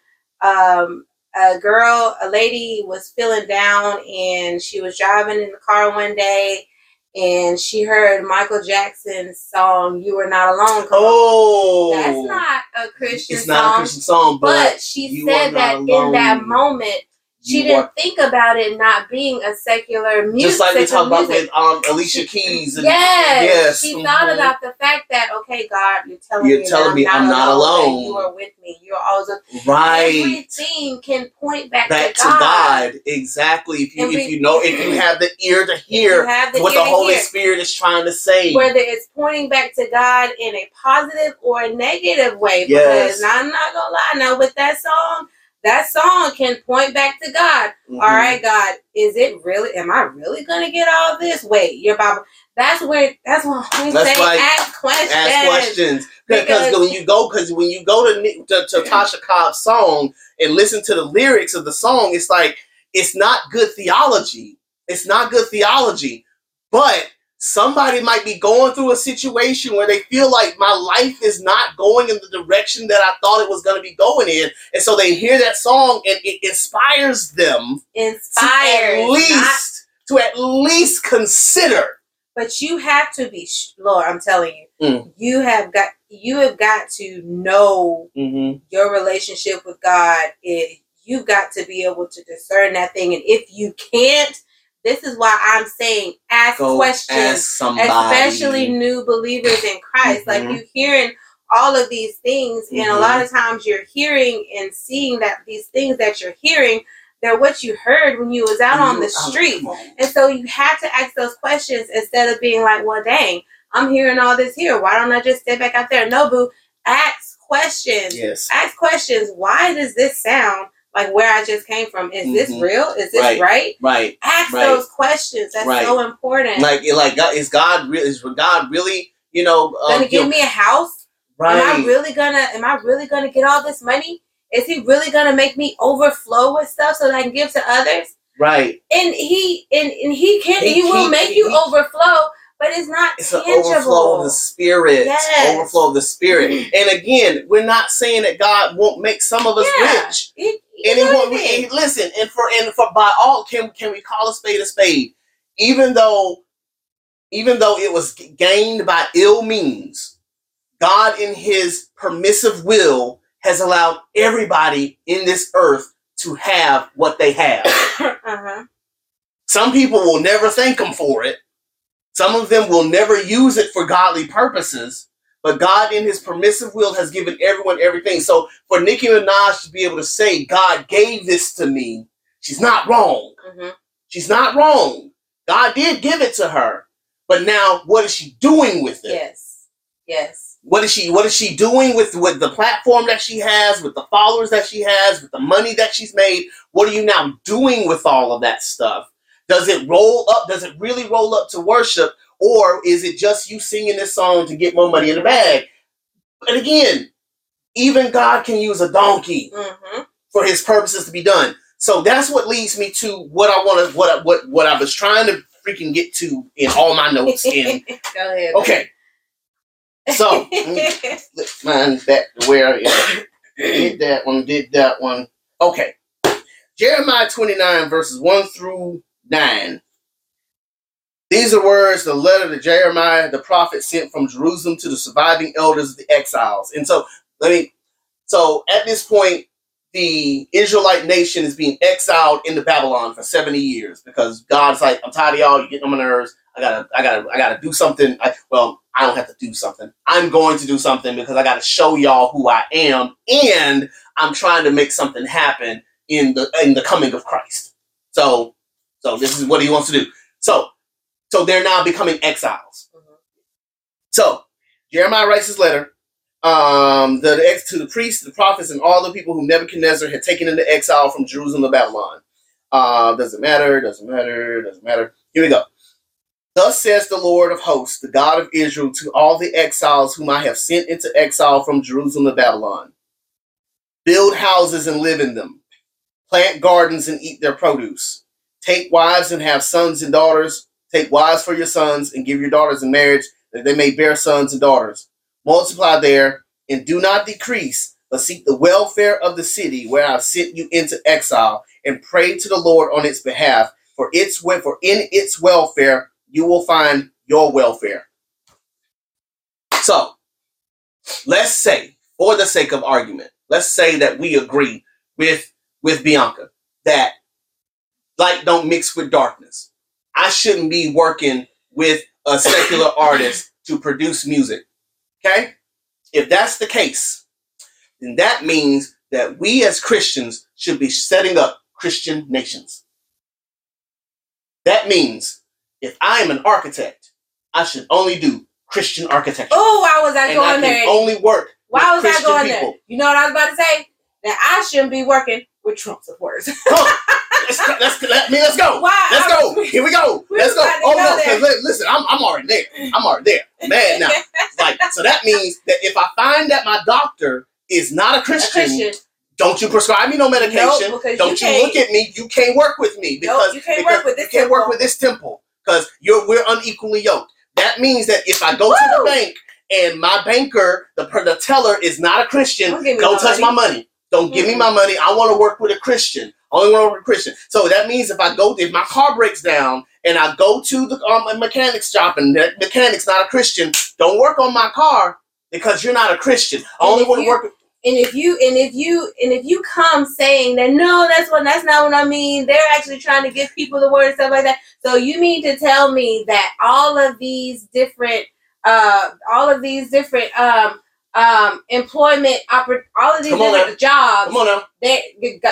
uh, um, a girl, a lady was feeling down, and she was driving in the car one day. And she heard Michael Jackson's song "You Are Not Alone." Oh, That's not a Christian it's song. not a Christian song, but, but she said that not in that moment, she didn't are- think about it not being a secular music. just like we talked about with um, Alicia Keys. And, Yes, yes, she mhm. thought about the fact that okay, God, you're telling You're me telling me I'm not that alone. You are with me. You're always right Everything can point back, back to, to God. God. Exactly. If you And if we- you know if you have the ear to hear the what the Holy hear, Spirit is trying to say. whether it's pointing back to God in a positive or a negative way. Yes. Because I'm not gonna lie, now with that song, that song can point back to God. Mhm. All right, God, is it really? Am I really gonna get all this? Wait, your Bible. That's where. That's what we That's say. why- ask questions. ask questions because Because- when you go because when you go to, to to Tasha Cobbs' song and listen to the lyrics of the song, it's like it's not good theology. It's not good theology, but somebody might be going through a situation where they feel like my life is not going in the direction that I thought it was going to be going in, and so they hear that song and it inspires them Inspired. to at not- least to at least consider. but you have to be. Lord, I'm telling you, Mm. you have got. You have got to know Mm-hmm. your relationship with God. It, you've got to be able to discern that thing, and if you can't, this is why I'm saying ask Go questions. ask especially new believers in Christ. Like Mhm. you hearing all of these things, and a lot of times you're hearing and seeing that these things that you're hearing, they're what you heard when you was out on the street. And so you have to ask those questions instead of being like, well, dang, I'm hearing all this here. Why don't I just stay back out there? No, boo. Ask questions. Yes. Ask questions. Why does this sound like where I just came from? Is this Mhm. real? Is this Right. right? Right. Ask Right. those questions. That's Right. so important. Like, like, God, is God really? Is God really? You know, um, gonna you give know, me a house? right? Am I really gonna am I really gonna get all this money? Is he really gonna make me overflow with stuff so that I can give to others? right. And he and, and he can He- he, will he- make he- you overflow, but it's not It's an tangible. overflow of the spirit. Yes. Overflow of the spirit. And again, we're not saying that God won't make some of us Yeah. rich. He- he And he won't. and listen, and for and for by all can can we call a spade a spade? Even though, even though it was gained by ill means, God in His permissive will has allowed everybody in this earth to have what they have. uh-huh. Some people will never thank him for it. Some of them will never use it for godly purposes. But God, in His permissive will, has given everyone everything. So for Nicki Minaj to be able to say, God gave this to me, she's not wrong. hmm She's not wrong. God did give it to her. But now, what is she doing with it? Yes. Yes. What is she what is she doing with with the platform that she has, with the followers that she has, with the money that she's made? What are you now doing with all of that stuff? Does it roll up? Does it really roll up to worship? Or is it just you singing this song to get more money in the bag? And again, even God can use a donkey hmm for his purposes to be done. So that's what leads me to what I want to what I- what what I was trying to freaking get to in all my notes. And Go ahead. okay, so let me flip mine back where it. Did that one, did that one. Okay. Jeremiah 29, verses 1 through 9. These are words, the letter that Jeremiah the prophet sent from Jerusalem to the surviving elders of the exiles. And so, let me, so at this point, the Israelite nation is being exiled into Babylon for 70 years because God's like, I'm tired of y'all, you're getting on my nerves. I gotta, I gotta, I gotta do something. I, well, I don't have to do something. I'm going to do something because I gotta show y'all who I am, and I'm trying to make something happen in the in the coming of Christ. So, So this is what he wants to do. So, so they're now becoming exiles. Mhm. So Jeremiah writes his letter. Um, the, the ex to the priests, the prophets, and all the people who Nebuchadnezzar had taken into exile from Jerusalem to Babylon. Uh, doesn't matter. Doesn't matter. Doesn't matter. Here we go. Thus says the Lord of hosts, the God of Israel, to all the exiles whom I have sent into exile from Jerusalem to Babylon. Build houses and live in them. Plant gardens and eat their produce. Take wives and have sons and daughters. Take wives for your sons and give your daughters in marriage that they may bear sons and daughters. Multiply there and do not decrease, but seek the welfare of the city where I've sent you into exile and pray to the Lord on its behalf. For its for in its welfare you will find your welfare. So, let's say, for the sake of argument, let's say that we agree with with Bianca that light don't mix with darkness. I shouldn't be working with a secular artist to produce music. Okay? If that's the case, then that means that we as Christians should be setting up Christian nations. That means if I am an architect, I should only do Christian architecture. Oh, why was I and I going can there? only work Why was I Christian going people. there? You know what I was about to say? That I shouldn't be working with Trump supporters. Let's, let's, let me, let's go. Why? Let's go. Here we go. We Let's go. Oh no, there. 'cause li- listen, I'm, I'm already there. I'm already there. Man, now, like, so that means that if I find that my doctor is not a A Christian, Christian. don't you prescribe me no medication. Nope, don't you you, look at me. You can't work with me because Nope, you can't because work with this You can't work temple. with this temple because you're we're unequally yoked. That means that if I go to the bank and my banker, the the teller is not a Christian, Don't don't touch money. my money. Don't give me my money. I want to work with a Christian. I only want to work with a Christian. So that means if I go, if my car breaks down and I go to the um, mechanic's shop and that mechanic's not a Christian, don't work on my car because you're not a Christian. I only want to work. With, And if you and if you and if you come saying that no, that's what that's not what I mean. They're actually trying to give people the word and stuff like that. So you mean to tell me that all of these different uh all of these different um um employment oppor- all of these different jobs come on now. that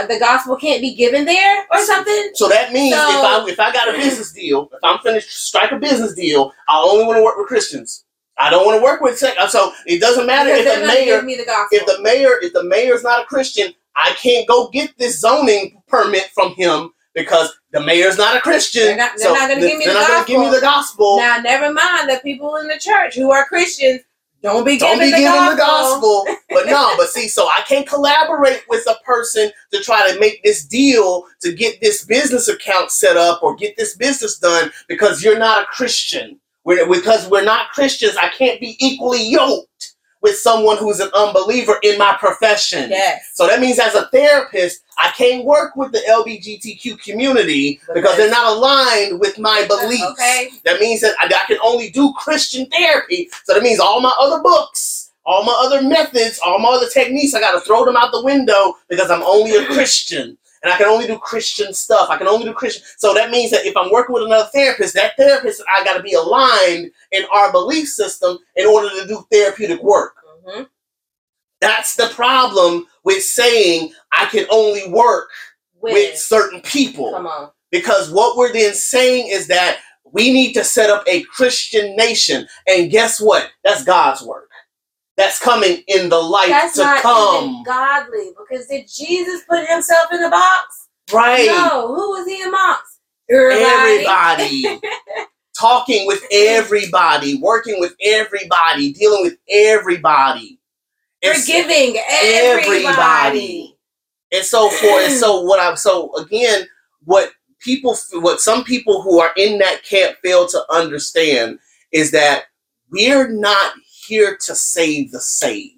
the gospel can't be given there or something? So that means So- if I if I got a business deal, if I'm finished strike a business deal, I only want to work with Christians. I don't want to work with sec- so it doesn't matter if the mayor the if the mayor if the mayor's not a Christian, I can't go get this zoning permit from him because the mayor's not a Christian. They're not- they're not gonna give me the not gonna give me the gospel. now, never mind the people in the church who are Christians. Don't be Don't giving, be the, giving gospel. the gospel. But no, but see, so I can't collaborate with a person to try to make this deal to get this business account set up or get this business done because you're not a Christian. We're, because we're not Christians, I can't be equally yoked with someone who's an unbeliever in my profession. Yes. So that means as a therapist, I can't work with the LGBTQ community because they're not aligned with my beliefs. Okay. That means that I, I can only do Christian therapy. So that means all my other books, all my other methods, all my other techniques, I got to throw them out the window because I'm only a Christian. And I can only do Christian stuff. I can only do Christian. So that means that if I'm working with another therapist, that therapist, I got to be aligned in our belief system in order to do therapeutic work. hmm That's the problem with saying I can only work with With. certain people. Come on. Because what we're then saying is that we need to set up a Christian nation. And guess what? That's God's work. That's coming in the life That's to come. godly because did Jesus put himself in a box? right. No. Who was he amongst? Everybody. Everybody. Talking with everybody, working with everybody, dealing with everybody. And so- Forgiving everybody. everybody. And so for and so what I'm so again what people what some people who are in that camp fail to understand is that we're not here to save the saved.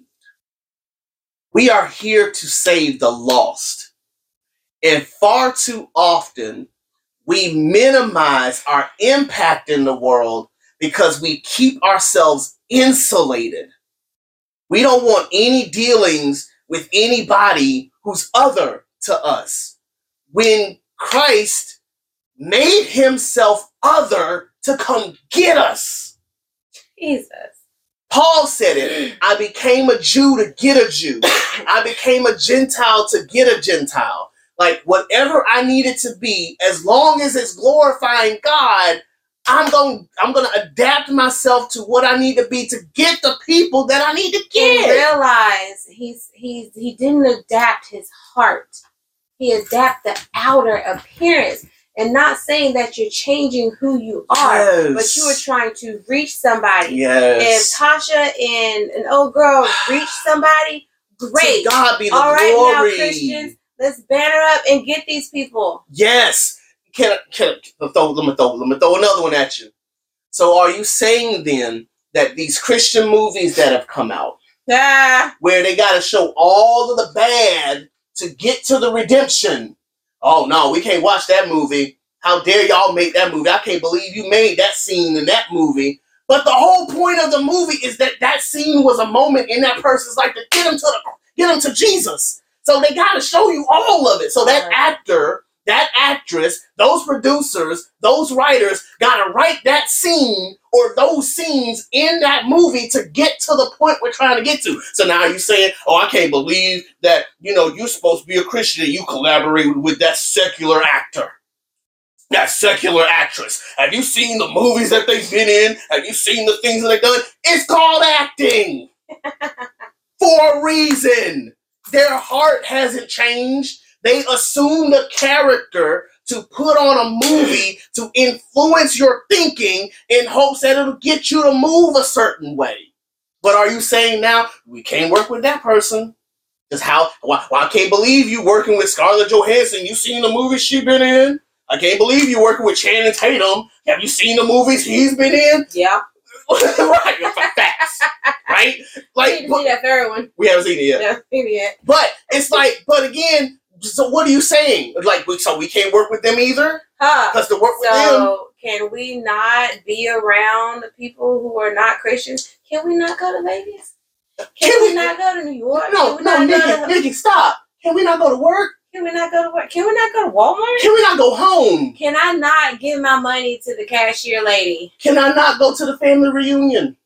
We are here to save the lost. And far too often we minimize our impact in the world because we keep ourselves insulated. We don't want any dealings with anybody who's other to us. When Christ made himself other to come get us. Jesus. Paul said it. I became a Jew to get a Jew. I became a Gentile to get a Gentile. like whatever I needed to be, as long as it's glorifying God, I'm going I'm going to adapt myself to what I need to be to get the people that I need to And get. realize he's he's he didn't adapt his heart. He adapted the outer appearance. And not saying that you're changing who you are, but you are trying to reach somebody. Yes. If Tasha and an old girl reach somebody, great. To God be the All right, glory. now Christians, let's banner up and get these people. Yes. Can I, can I, throw, let me throw let me throw another one at you. So are you saying then that these Christian movies that have come out, Ah, where they got to show all of the bad to get to the redemption? Oh no, we can't watch that movie. How dare y'all make that movie? I can't believe you made that scene in that movie. But the whole point of the movie is that that scene was a moment in that person's life to get them to the, get them to Jesus. So they got to show you all of it. So that Right. actor, that actress, those producers, those writers got to write that scene or those scenes in that movie to get to the point we're trying to get to. So now you're saying, "Oh, I can't believe that you know you're supposed to be a Christian and you collaborated with that secular actor." That secular actress. Have you seen the movies that they've been in? Have you seen the things that they've done? It's called acting for a reason. Their heart hasn't changed. They assume the character to put on a movie to influence your thinking in hopes that it'll get you to move a certain way. But are you saying now we can't work with that person? Because how? Why, why I can't believe you working with Scarlett Johansson? You seen the movies she been in? I can't believe you working with Channing Tatum. Have you seen the movies he's been in? yeah. right, facts. Right? Like, need to but- see that third one. we haven't seen it yet. Seen yet. But it's like, but again, so what are you saying? Like, we- so we can't work with them either? Huh. Because to work with them, So can we not be around the people who are not Christians? Can we not go to Vegas? Can, Can we, we- not go to New York? no, no, Nikki, Nikki, stop. Can we not go to work? Can we not go to work? Can we not go to Walmart? Can we not go home? Can I not give my money to the cashier lady? Can I not go to the family reunion?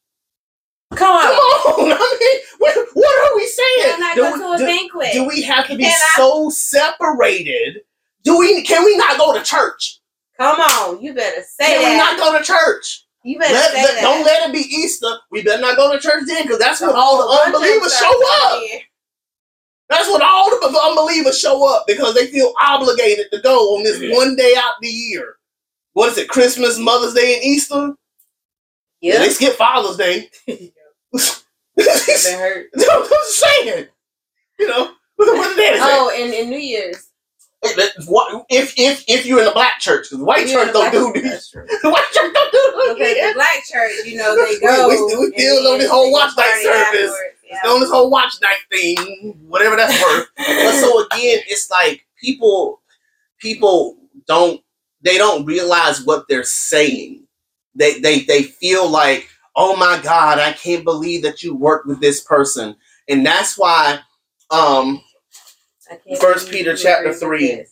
Come Come on. on, I mean, what, what are we saying? Can I Do go we- to a do- banquet? do we have to be Can I- so separated? Do we? Can we not go to church? Come on. You better say Can we that. not go to church? you better Let- say let- that. don't let it be Easter. We better not go to church then, because that's when all the unbelievers show up. coming. That's when all the unbelievers show up because they feel obligated to go on this one day out the year. What is it? Christmas, Mother's Day, and Easter. Yeah. They skip Father's Day. Been hurt. I'm saying. You know, what did that? Oh, and, and New Year's. If if if you're in the black church, because the white church don't do this. The white church don't do this. the black church, you know, they We- go. we still- we still on this whole watch night service. Yeah. on this whole watch night thing, whatever that's worth. but so again, it's like people people don't they don't realize what they're saying. They they they feel like, oh my God, I can't believe that you worked with this person. And that's why um First Peter chapter three.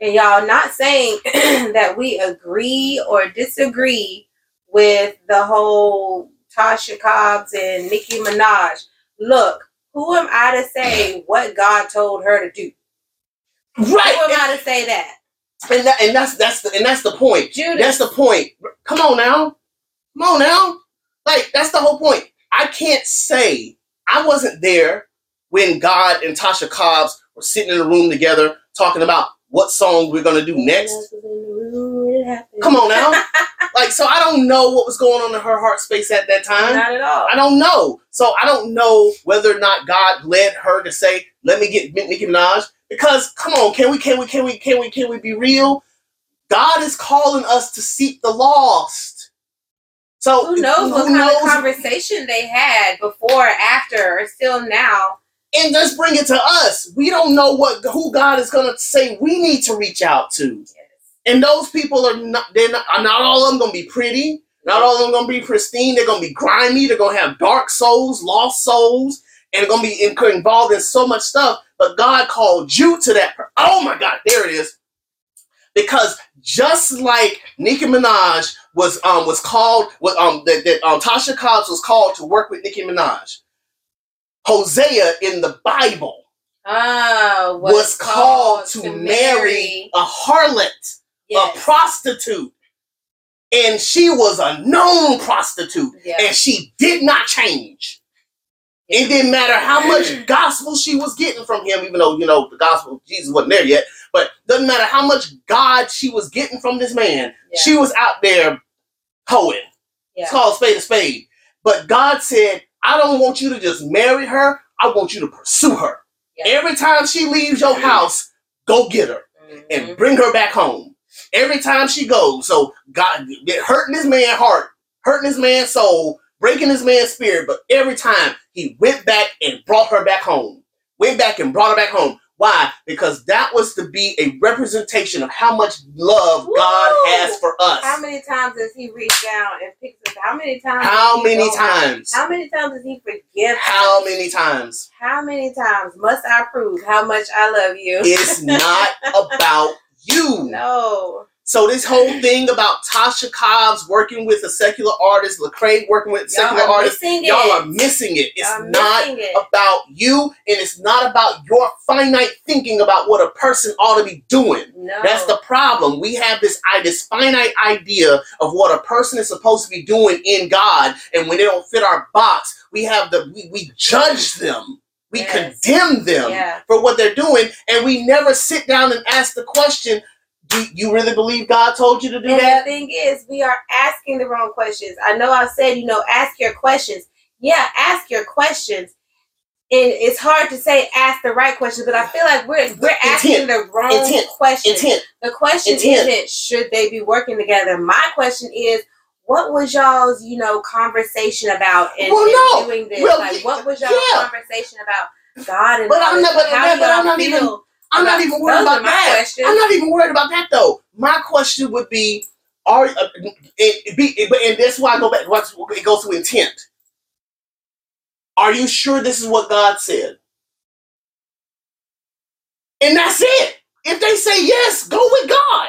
And y'all not saying that we agree or disagree with the whole Tasha Cobbs and Nicki Minaj. Look, who am I to say what God told her to do? Right. Who am I to say that? and, that, and that's that's the, and that's the point. Judas. That's the point. Come on now. Come on now. Like, that's the whole point. I can't say I wasn't there when God and Tasha Cobbs were sitting in a room together talking about what song we're gonna do next. Come on now. Like, so I don't know what was going on in her heart space at that time. Not at all. I don't know. So I don't know whether or not God led her to say, "Let me get Nicki Minaj." Because come on, can we? Can we? Can we? Can we? Can we be real? God is calling us to seek the lost. So Who knows what kind of conversation they had before, after, or still now? and let's bring it to us. We don't know what who God is going to say we need to reach out to. And those people are not. They're not. Not all of them going to be pretty. Not all of them going to be pristine. They're going to be grimy. They're going to have dark souls, lost souls, and they're going to be in- involved in so much stuff. But God called you to that. Oh my God! There it is. Because just like Nicki Minaj was um was called was um that, that um Tasha Cobbs was called to work with Nicki Minaj. Hosea in the Bible Oh, uh, was, called, to, marry, a harlot, Yes. a prostitute. And she was a known prostitute. And she did not change. It didn't matter how much gospel she was getting from him, even though, you know, the gospel of Jesus wasn't there yet. But doesn't matter how much God she was getting from this man. Yeah. She was out there hoeing. Yeah. It's called spade a spade. But God said, I don't want you to just marry her. I want you to pursue her. Yeah. Every time she leaves your house, go get her Mhm. and bring her back home. Every time she goes. So God get hurting this man's heart, hurting his man's soul, breaking his man's spirit. But every time he went back and brought her back home. Went back and brought her back home. Why? Because that was to be a representation of how much love God has for us. How many times does he reach down and pick us? How many times? How many times? How many times does he forgive? How us? many times? How many times must I prove how much I love you? It's not about you. no. So this whole thing about Tasha Cobbs working with a secular artist, Lecrae working with a secular artist, y'all are missing it. It's not it. about you, and it's not about your finite thinking about what a person ought to be doing. No. That's the problem. We have this this finite idea of what a person is supposed to be doing in God, and when they don't fit our box, we have the we, we judge them, we Yes. condemn them Yeah. for what they're doing, and we never sit down and ask the question: Do you really believe God told you to do And that? the thing is, we are asking the wrong questions. I know I said, you know, ask your questions. Yeah, ask your questions. And it's hard to say ask the right questions, but I feel like we're we're Intent. asking the wrong Intent. questions. Intent. The question Intent. isn't should they be working together. My question is, what was y'all's, you know, conversation about in, Well, no. doing this? Well, like, what was yeah. y'all's conversation about God and But I'm not- but- How do but I'm y'all not even- feel I'm not even worried about that. questions. I'm not even worried about that though. My question would be, are uh, it, be, it, and that's why I go back. It goes to intent. Are you sure this is what God said? And that's it. If they say yes, go with God.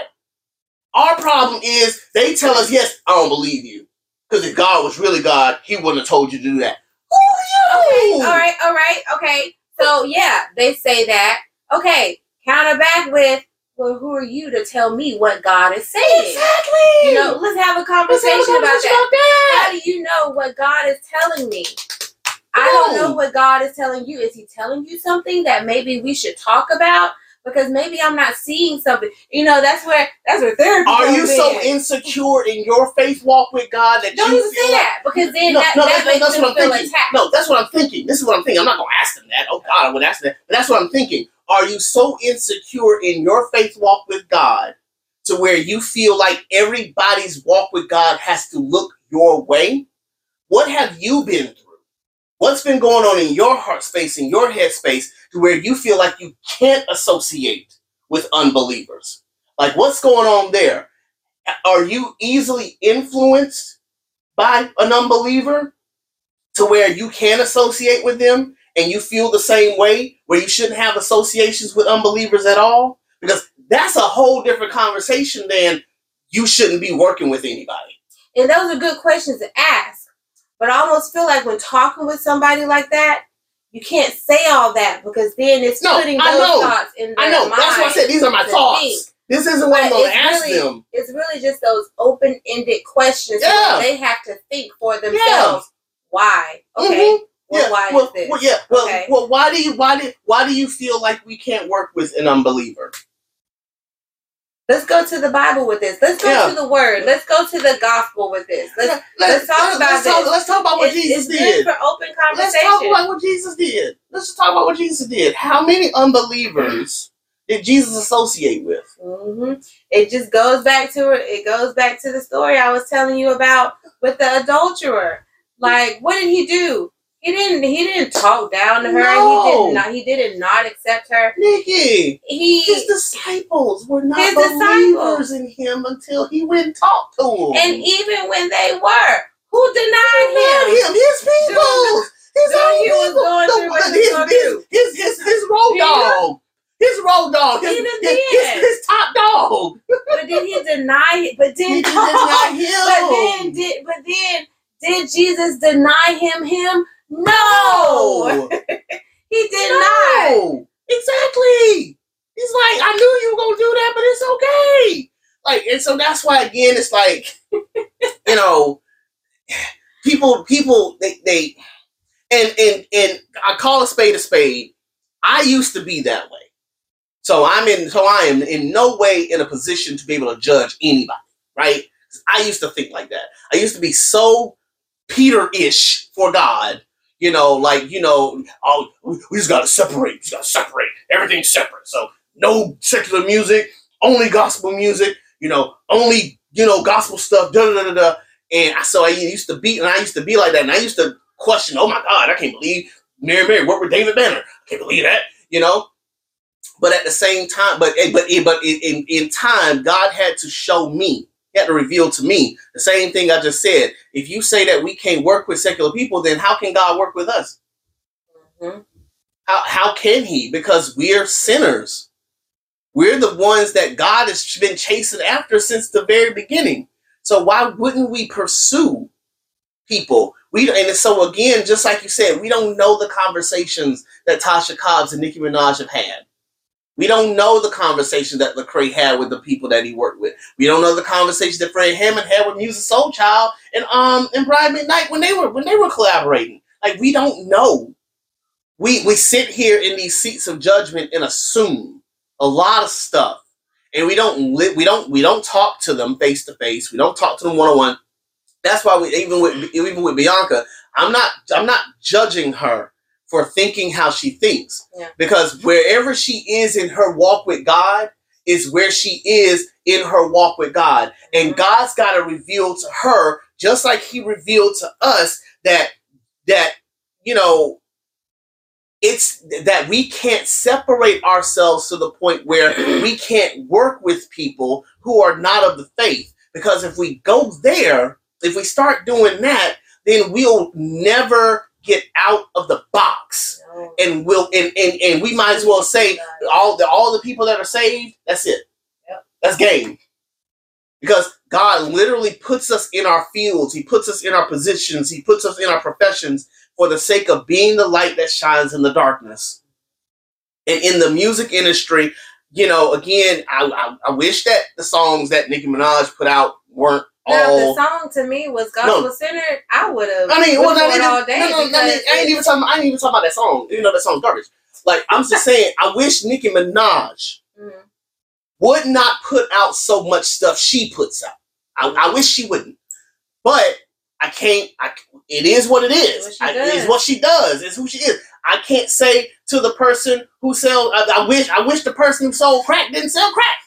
Our problem is they tell us yes. I don't believe you because if God was really God, He wouldn't have told you to do that. Are Okay, all right, all right, okay. So yeah, they say that. Okay, counter back with, well, who are you to tell me what God is saying? Exactly. You know, let's have a conversation, have a about conversation that. about that. How do you know what God is telling me? I don't know what God is telling you. Is He telling you something that maybe we should talk about? Because maybe I'm not seeing something. You know, that's where that's where therapy. Are you comes so insecure in your faith walk with God that Don't you even feel say like- that because then No, that, no, that that's, makes that's them what I'm feel thinking. attacked. No, that's what I'm thinking. This is what I'm thinking. I'm not going to ask them that. Oh God, I would ask them that. But that's what I'm thinking. Are you so insecure in your faith walk with God to where you feel like everybody's walk with God has to look your way? What have you been through? What's been going on in your heart space, in your head space, to where you feel like you can't associate with unbelievers? Like, what's going on there? Are you easily influenced by an unbeliever to where you can associate with them and you feel the same way where you shouldn't have associations with unbelievers at all? Because that's a whole different conversation than you shouldn't be working with anybody. And those are good questions to ask. But I almost feel like when talking with somebody like that, you can't say all that because then it's No, putting I those know. thoughts in their I know. That's why I said these are my thoughts. think. This isn't what I'm But going it's to ask really- them. It's really just those open-ended questions Yeah. where they have to think for themselves. Why? Okay. Mhm. Well, yeah. why well, is this? well, yeah. Well, Okay. well, why do you why do why do you feel like we can't work with an unbeliever? Let's go to the Bible with this. Let's go Yeah. to the Word. Let's go to the gospel with this. Let's, let's talk about let's talk, this. let's talk about what it's, Jesus it's did. for open Let's talk about what Jesus did. Let's just talk about what Jesus did. How many unbelievers did Jesus associate with? hmm It just goes back to it. It goes back to the story I was telling you about with the adulterer. Like, what did he do? He didn't. He didn't talk down to her. No. He did not. He didn't not accept her. Nikki, He his disciples were not His believers in him until he went and talked to them. and even when they were, who denied him? him, his people, his own he was people. going No, through what but he was his, his, his, his, his road dog. His road dog. His, Even his, his, then. his top dog. But did he deny it? But then, did not him. but then did but then did Jesus deny him? Him? No, he did not. No. Exactly. He's like, I knew you were gonna do that, but it's okay. Like, and so that's why again, it's like, you know, people, people, they, they, and and and I call a spade a spade. I used to be that way, so I'm in, so I am in no way in a position to be able to judge anybody, right? I used to think like that. I used to be so Peter-ish for God, you know, like you know, oh, we just gotta separate, we just gotta separate, everything's separate. So no secular music, only gospel music, you know, only you know gospel stuff, da da da da. And I- so I used to be, and I used to be like that, and I used to question, oh my God, I can't believe Mary Mary worked with David Banner. I can't believe that, you know. But at the same time, but eh, but eh, but in, in in time, God had to show me, He had to reveal to me the same thing I just said. If you say that we can't work with secular people, then how can God work with us? Mhm. How how can He? Because we're sinners. We're the ones that God has been chasing after since the very beginning. So why wouldn't we pursue people? We and so again, just like you said, we don't know the conversations that Tasha Cobbs and Nicki Minaj have had. We don't know the conversation that Lecrae had with the people that he worked with. We don't know the conversation that Fred Hammond had with Musiq Soulchild and um and Brian McKnight when they were when they were collaborating. Like we don't know. We we sit here in these seats of judgment and assume a lot of stuff, and we don't li- we don't we don't talk to them face to face. We don't talk to them one on one. That's why we even with even with Bianca, I'm not I'm not judging her for thinking how she thinks Yeah. because wherever she is in her walk with God is where she is in her walk with God, and Mhm. God's got to reveal to her just like He revealed to us that that you know it's that we can't separate ourselves to the point where we can't work with people who are not of the faith. Because if we go there, if we start doing that, then we'll never get out of the box. No. And we'll and, and, and we might as well say all the all the people that are saved, that's it. Yep. That's game. Because God literally puts us in our fields, He puts us in our positions, He puts us in our professions for the sake of being the light that shines in the darkness. And in the music industry, you know, again, I, I, I wish that the songs that Nicki Minaj put out weren't Now, if the song to me was gospel centered, I would have. I mean, well, I mean, all day. no, no, no, I, mean, I ain't even talking. I ain't even talking about that song. You know, that song's garbage. Like I'm just saying, I wish Nicki Minaj Mhm. would not put out so much stuff she puts out. I, I wish she wouldn't, but I can't. I, it is what it is. What I, it is what she does. It's who she is. I can't say to the person who sells. I, I wish. I wish the person who sold crack didn't sell crack.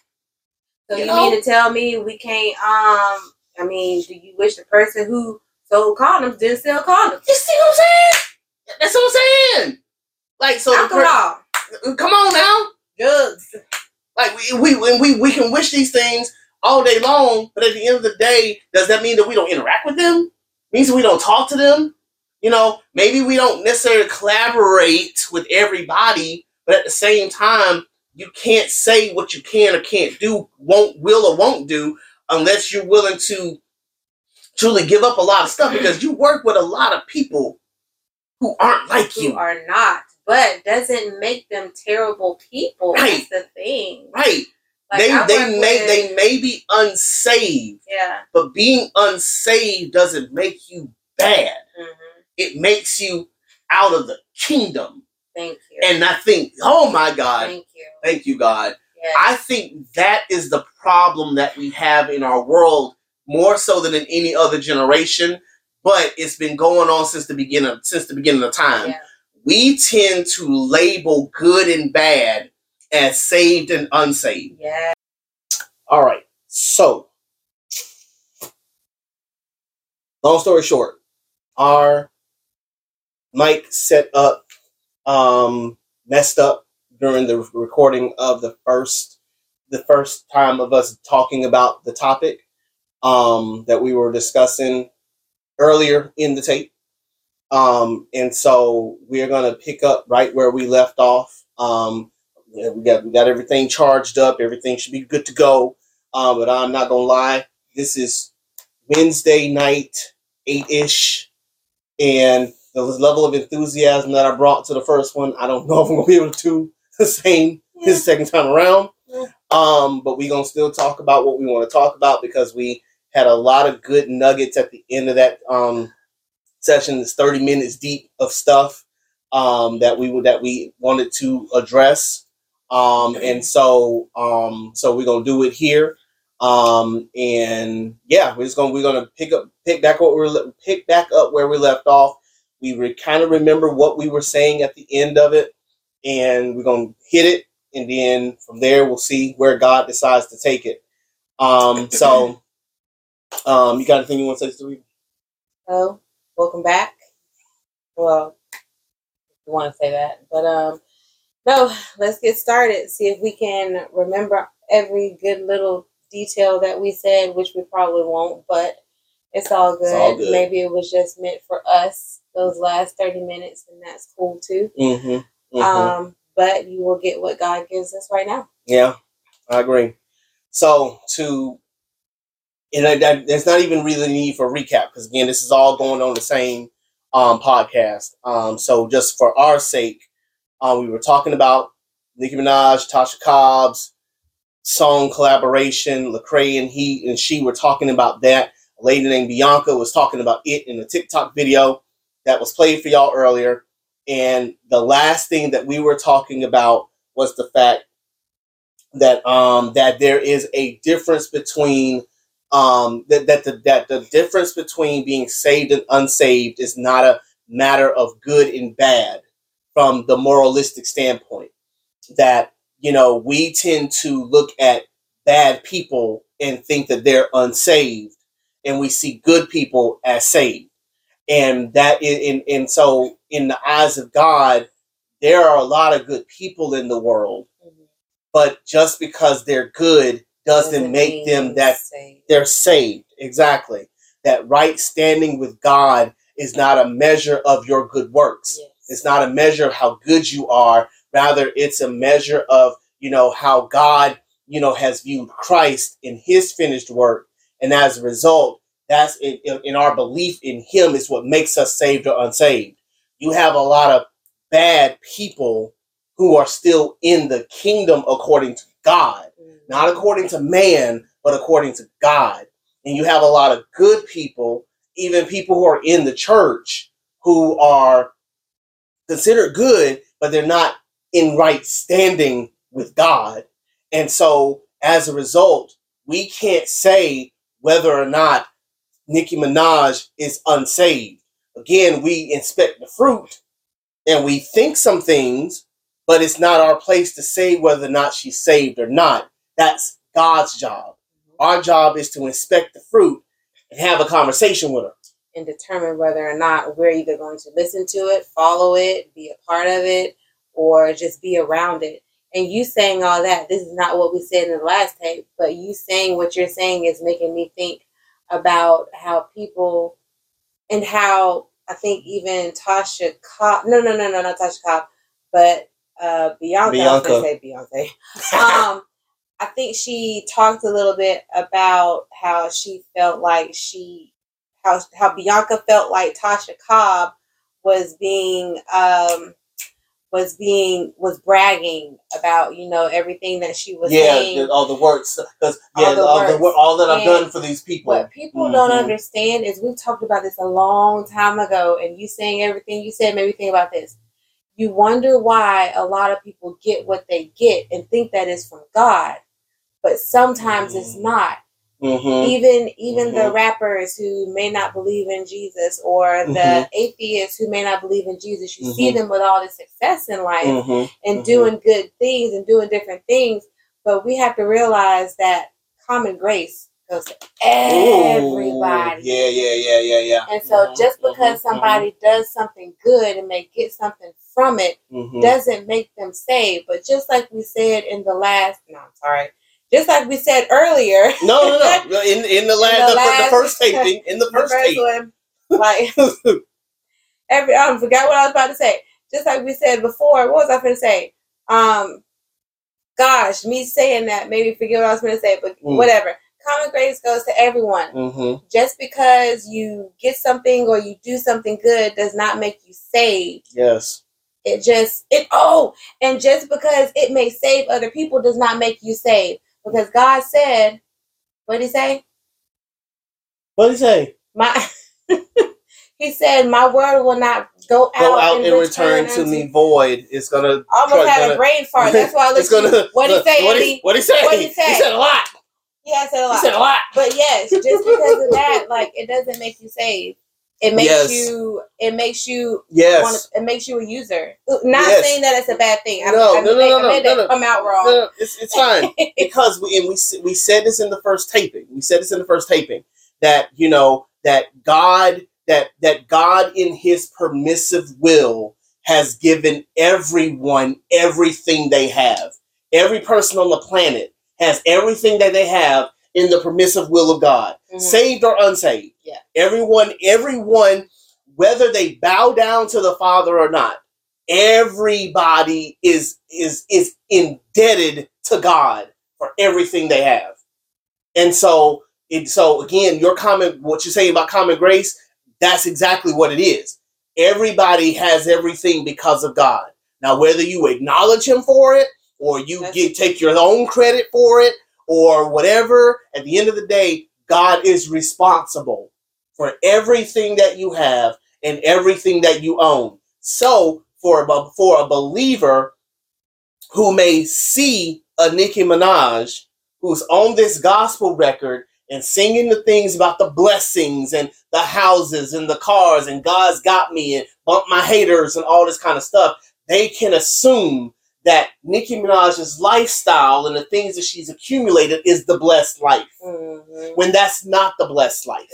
So You you, know? mean to tell me we can't? Um, I mean, do you wish the person who sold condoms didn't sell condoms? You see what I'm saying? That's what I'm saying. Like so. The per- come on now. drugs. Like we we we we can wish these things all day long, but at the end of the day, does that mean that we don't interact with them? Means we don't talk to them? You know, maybe we don't necessarily collaborate with everybody, but at the same time, you can't say what you can or can't do, won't will or won't do unless you're willing to truly give up a lot of stuff because you work with a lot of people who aren't like who you. are not, but doesn't make them terrible people. Right. That's the thing. Right. Like, they I they may with- they may be unsaved. yeah. But being unsaved doesn't make you bad. hmm It makes you out of the kingdom. Thank you. And I think, oh my God, Thank you. thank you, God. Yes. I think that is the problem that we have in our world more so than in any other generation. But it's been going on since the beginning since the beginning of time. Yeah. We tend to label good and bad as saved and unsaved. Yeah. All right. So, long story short, our mic set up um, messed up during the recording of the first the first time of us talking about the topic um, that we were discussing earlier in the tape. Um, and so we're gonna pick up right where we left off. Um, we got we got everything charged up. Everything should be good to go. Um, but I'm not gonna lie. This is Wednesday night, eight ish, and the level of enthusiasm that I brought to the first one, I don't know if I'm gonna be able to the same this is the second time around. Um, but we're gonna still talk about what we want to talk about because we had a lot of good nuggets at the end of that um, session. It's 30 minutes deep of stuff um, that we would that we wanted to address. Um, and so um, so we're gonna do it here. Um, and yeah, we're just gonna we're gonna pick up pick back what we're pick back up where we left off. We re- kind of remember what we were saying at the end of it, and we're gonna hit it, and then from there we'll see where God decides to take it. Um, so, um, you got anything you want to say, Stevie? Oh, welcome back. Well, you want to say that, but um, no. Let's get started. See if we can remember every good little detail that we said, which we probably won't, but it's all good. It's all good. Maybe it was just meant for us those last thirty minutes, and that's cool too. Mm-hmm. Um, but you will get what God gives us right now. Yeah, I agree. So to and I, that, there's not even really need for a recap because again, this is all going on the same um, podcast. Um, so just for our sake, um, we were talking about Nicki Minaj, Tasha Cobbs song collaboration. Lecrae and he and she were talking about that. A lady named Bianca was talking about it in a TikTok video that was played for y'all earlier. And the last thing that we were talking about was the fact that um that there is a difference between um that that the, that the difference between being saved and unsaved is not a matter of good and bad from the moralistic standpoint. That you know we tend to look at bad people and think that they're unsaved and we see good people as saved and that is and, so in the eyes of god there are a lot of good people in the world but just because they're good doesn't, make them that saved. they're saved. Exactly. That right standing with God is not a measure of your good works. Yes. It's not a measure of how good you are. Rather, it's a measure of, you know, how God, you know, has viewed Christ in his finished work. And as a result, that's in, in our belief in him is what makes us saved or unsaved. You have a lot of bad people who are still in the kingdom according to God Mhm. not according to man, but according to God. And you have a lot of good people, even people who are in the church, who are considered good, but they're not in right standing with God. And so as a result, we can't say whether or not Nicki Minaj is unsaved. Again, we inspect the fruit and we think some things, but it's not our place to say whether or not she's saved or not. That's God's job. Mm-hmm. Our job is to inspect the fruit and have a conversation with her. and determine whether or not we're either going to listen to it, follow it, be a part of it, or just be around it. And you saying all that, this is not what we said in the last tape, but you saying what you're saying is making me think about how people and how I think even Tasha Cobb, no, no, no, no, not Tasha Cobb, but uh, Bianca, I was say Beyonce. um, I think she talked a little bit about how she felt like she, how how Bianca felt like Tasha Cobb was being, um, was being was bragging about you know everything that she was yeah, saying. the- all the works, because yeah, All the all, works. wor- all that I've And done for these people. What people don't Mhm. understand is we've talked about this a long time ago, and you saying everything you said made me think about this. You wonder why a lot of people get what they get and think that is from God, but sometimes it's Mm. not. Mhm. Even even the Mhm. rappers who may not believe in Jesus or the Mhm. atheists who may not believe in Jesus, you see Mhm. them with all this success in life Mhm. and Mhm. doing good things and doing different things. But we have to realize that common grace goes to everybody. Ooh, yeah, yeah, yeah, yeah, yeah. And so just because somebody does something good and may get something from it doesn't make them saved. But just like we said in the last no, I'm sorry. Just like we said earlier. no, no, no. In in the last, the the, the, last- first taping, in the the first first one, like every I forgot what I was about to say. Just like we said before, what was I going to say? Um, gosh, me saying that maybe forget what I was going to say, but Mm. whatever. Common grace goes to everyone. Mm-hmm. Just because you get something or you do something good does not make you saved. Yes. It just it oh, and just because it may save other people does not make you saved. Because God said, what did he say? What did he say? My He said, My word will not go out, Go out and and return to me void. It's gonna almost had gonna- a brain fart. That's why I looked at you. What he say, What Andy? he, what he say? What'd he say? He said a lot. Yeah, I said a He lot. said a lot. But yes, just because of that, like it doesn't make you saved. It makes Yes. you. It makes you. Yes. Wanna, it makes you a user. Not Yes. saying that it's a bad thing. I, No, I, no, no, no, no, no, that no. come out wrong. No, it's it's fine because we and we we said this in the first taping. We said this in the first taping that you know that God that that God in His permissive will has given everyone everything they have. Every person on the planet has everything that they have in the permissive will of God, Mhm. saved or unsaved. Yeah. Everyone, everyone, whether they bow down to the Father or not, everybody is is is indebted to God for everything they have. And so it so again, your comment, what you're saying about common grace, that's exactly what it is. Everybody has everything because of God. Now, whether you acknowledge him for it or you That's- get take your own credit for it or whatever, at the end of the day, God is responsible for everything that you have and everything that you own. So, for a, for a believer who may see a Nicki Minaj who's on this gospel record and singing the things about the blessings and the houses and the cars and God's got me and bump my haters and all this kind of stuff, they can assume that Nicki Minaj's lifestyle and the things that she's accumulated is the blessed life Mhm. when that's not the blessed life.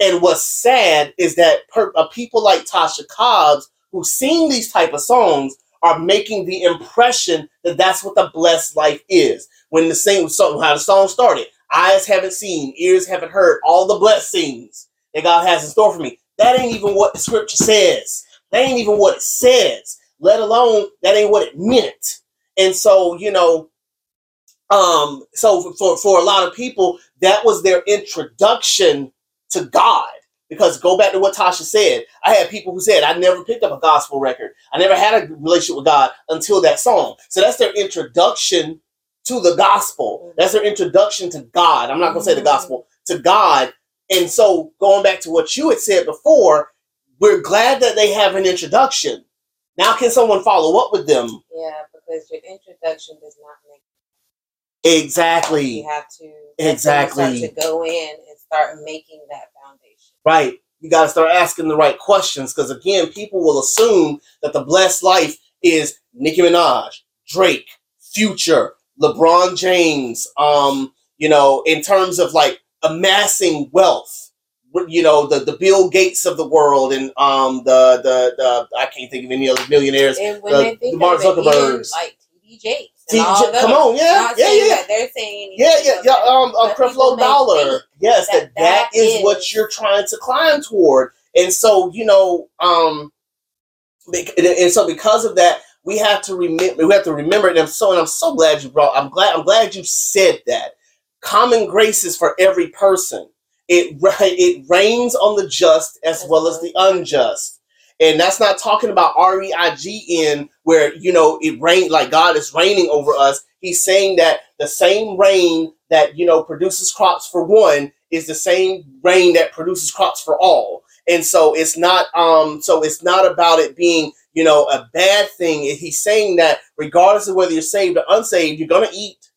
And what's sad is that per, uh, people like Tasha Cobbs who sing these type of songs are making the impression that that's what the blessed life is. When the sing song, how the song started, eyes haven't seen, ears haven't heard all the blessings that God has in store for me. That ain't even what the scripture says. That ain't even what it says. Let alone that ain't what it meant. And so you know, um, so for for a lot of people, that was their introduction to God. Because go back to what Tasha said. I had people who said, I never picked up a gospel record. I never had a relationship with God until that song. So that's their introduction to the gospel. That's their introduction to God. I'm not going to say the gospel, to God. And so going back to what you had said before, we're glad that they have an introduction. Now, can someone follow up with them? yeah, because your introduction does not make. Exactly. You have to Exactly. to go in and start making that foundation. Right. You got to start asking the right questions because, again, people will assume that the blessed life is Nicki Minaj, Drake, Future, LeBron James, um, you know, in terms of like amassing wealth. You know, the, the Bill Gates of the world and um, the, the, the, I can't think of any other millionaires. And when The- they think the Mark Zuckerbergs. like TD Jakes, T- and all J- come on, yeah, yeah, yeah. they're saying Yeah, yeah, yeah. Um, um Creflo Dollar. Yes, that, that that that is what you're trying to climb toward. And so, you know, um, and so because of that, we have to remember. We have to remember. And I'm so, and I'm so glad you brought. I'm glad. I'm glad you said that. Common grace is for every person. It it rains on the just as well as the unjust. And that's not talking about R E I G N, where you know it rain like God is raining over us. He's saying that the same rain that you know produces crops for one is the same rain that produces crops for all. And so it's not um so it's not about it being you know a bad thing. He's saying that regardless of whether you're saved or unsaved, you're gonna eat.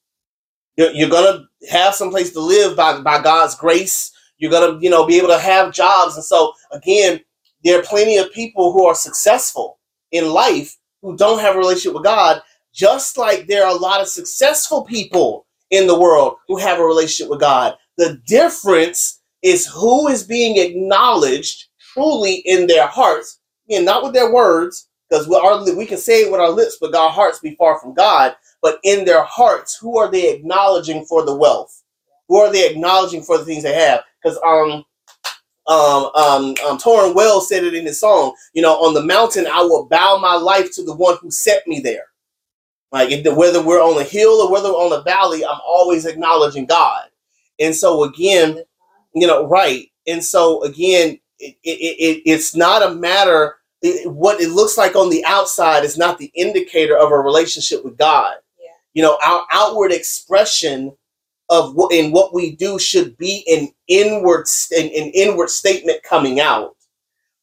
You're, you're gonna have some place to live by by God's grace. You're gonna you know be able to have jobs. And so again, there are plenty of people who are successful in life who don't have a relationship with God, just like there are a lot of successful people in the world who have a relationship with God. The difference is who is being acknowledged truly in their hearts, and not with their words, because we, can say it with our lips, but our hearts be far from God. But in their hearts, who are they acknowledging for the wealth? Who are they acknowledging for the things they have? Because um, um, um, um, Torrin Wells said it in his song. You know, on the mountain, I will bow my life to the one who set me there. Like if the, whether we're on a hill or whether we're on a valley, I'm always acknowledging God. And so again, you know, right. And so again, it, it, it, it's not a matter it, what it looks like on the outside is not the indicator of a relationship with God. Yeah. You know, our outward expression of what in what we do should be an inward an, an inward statement coming out.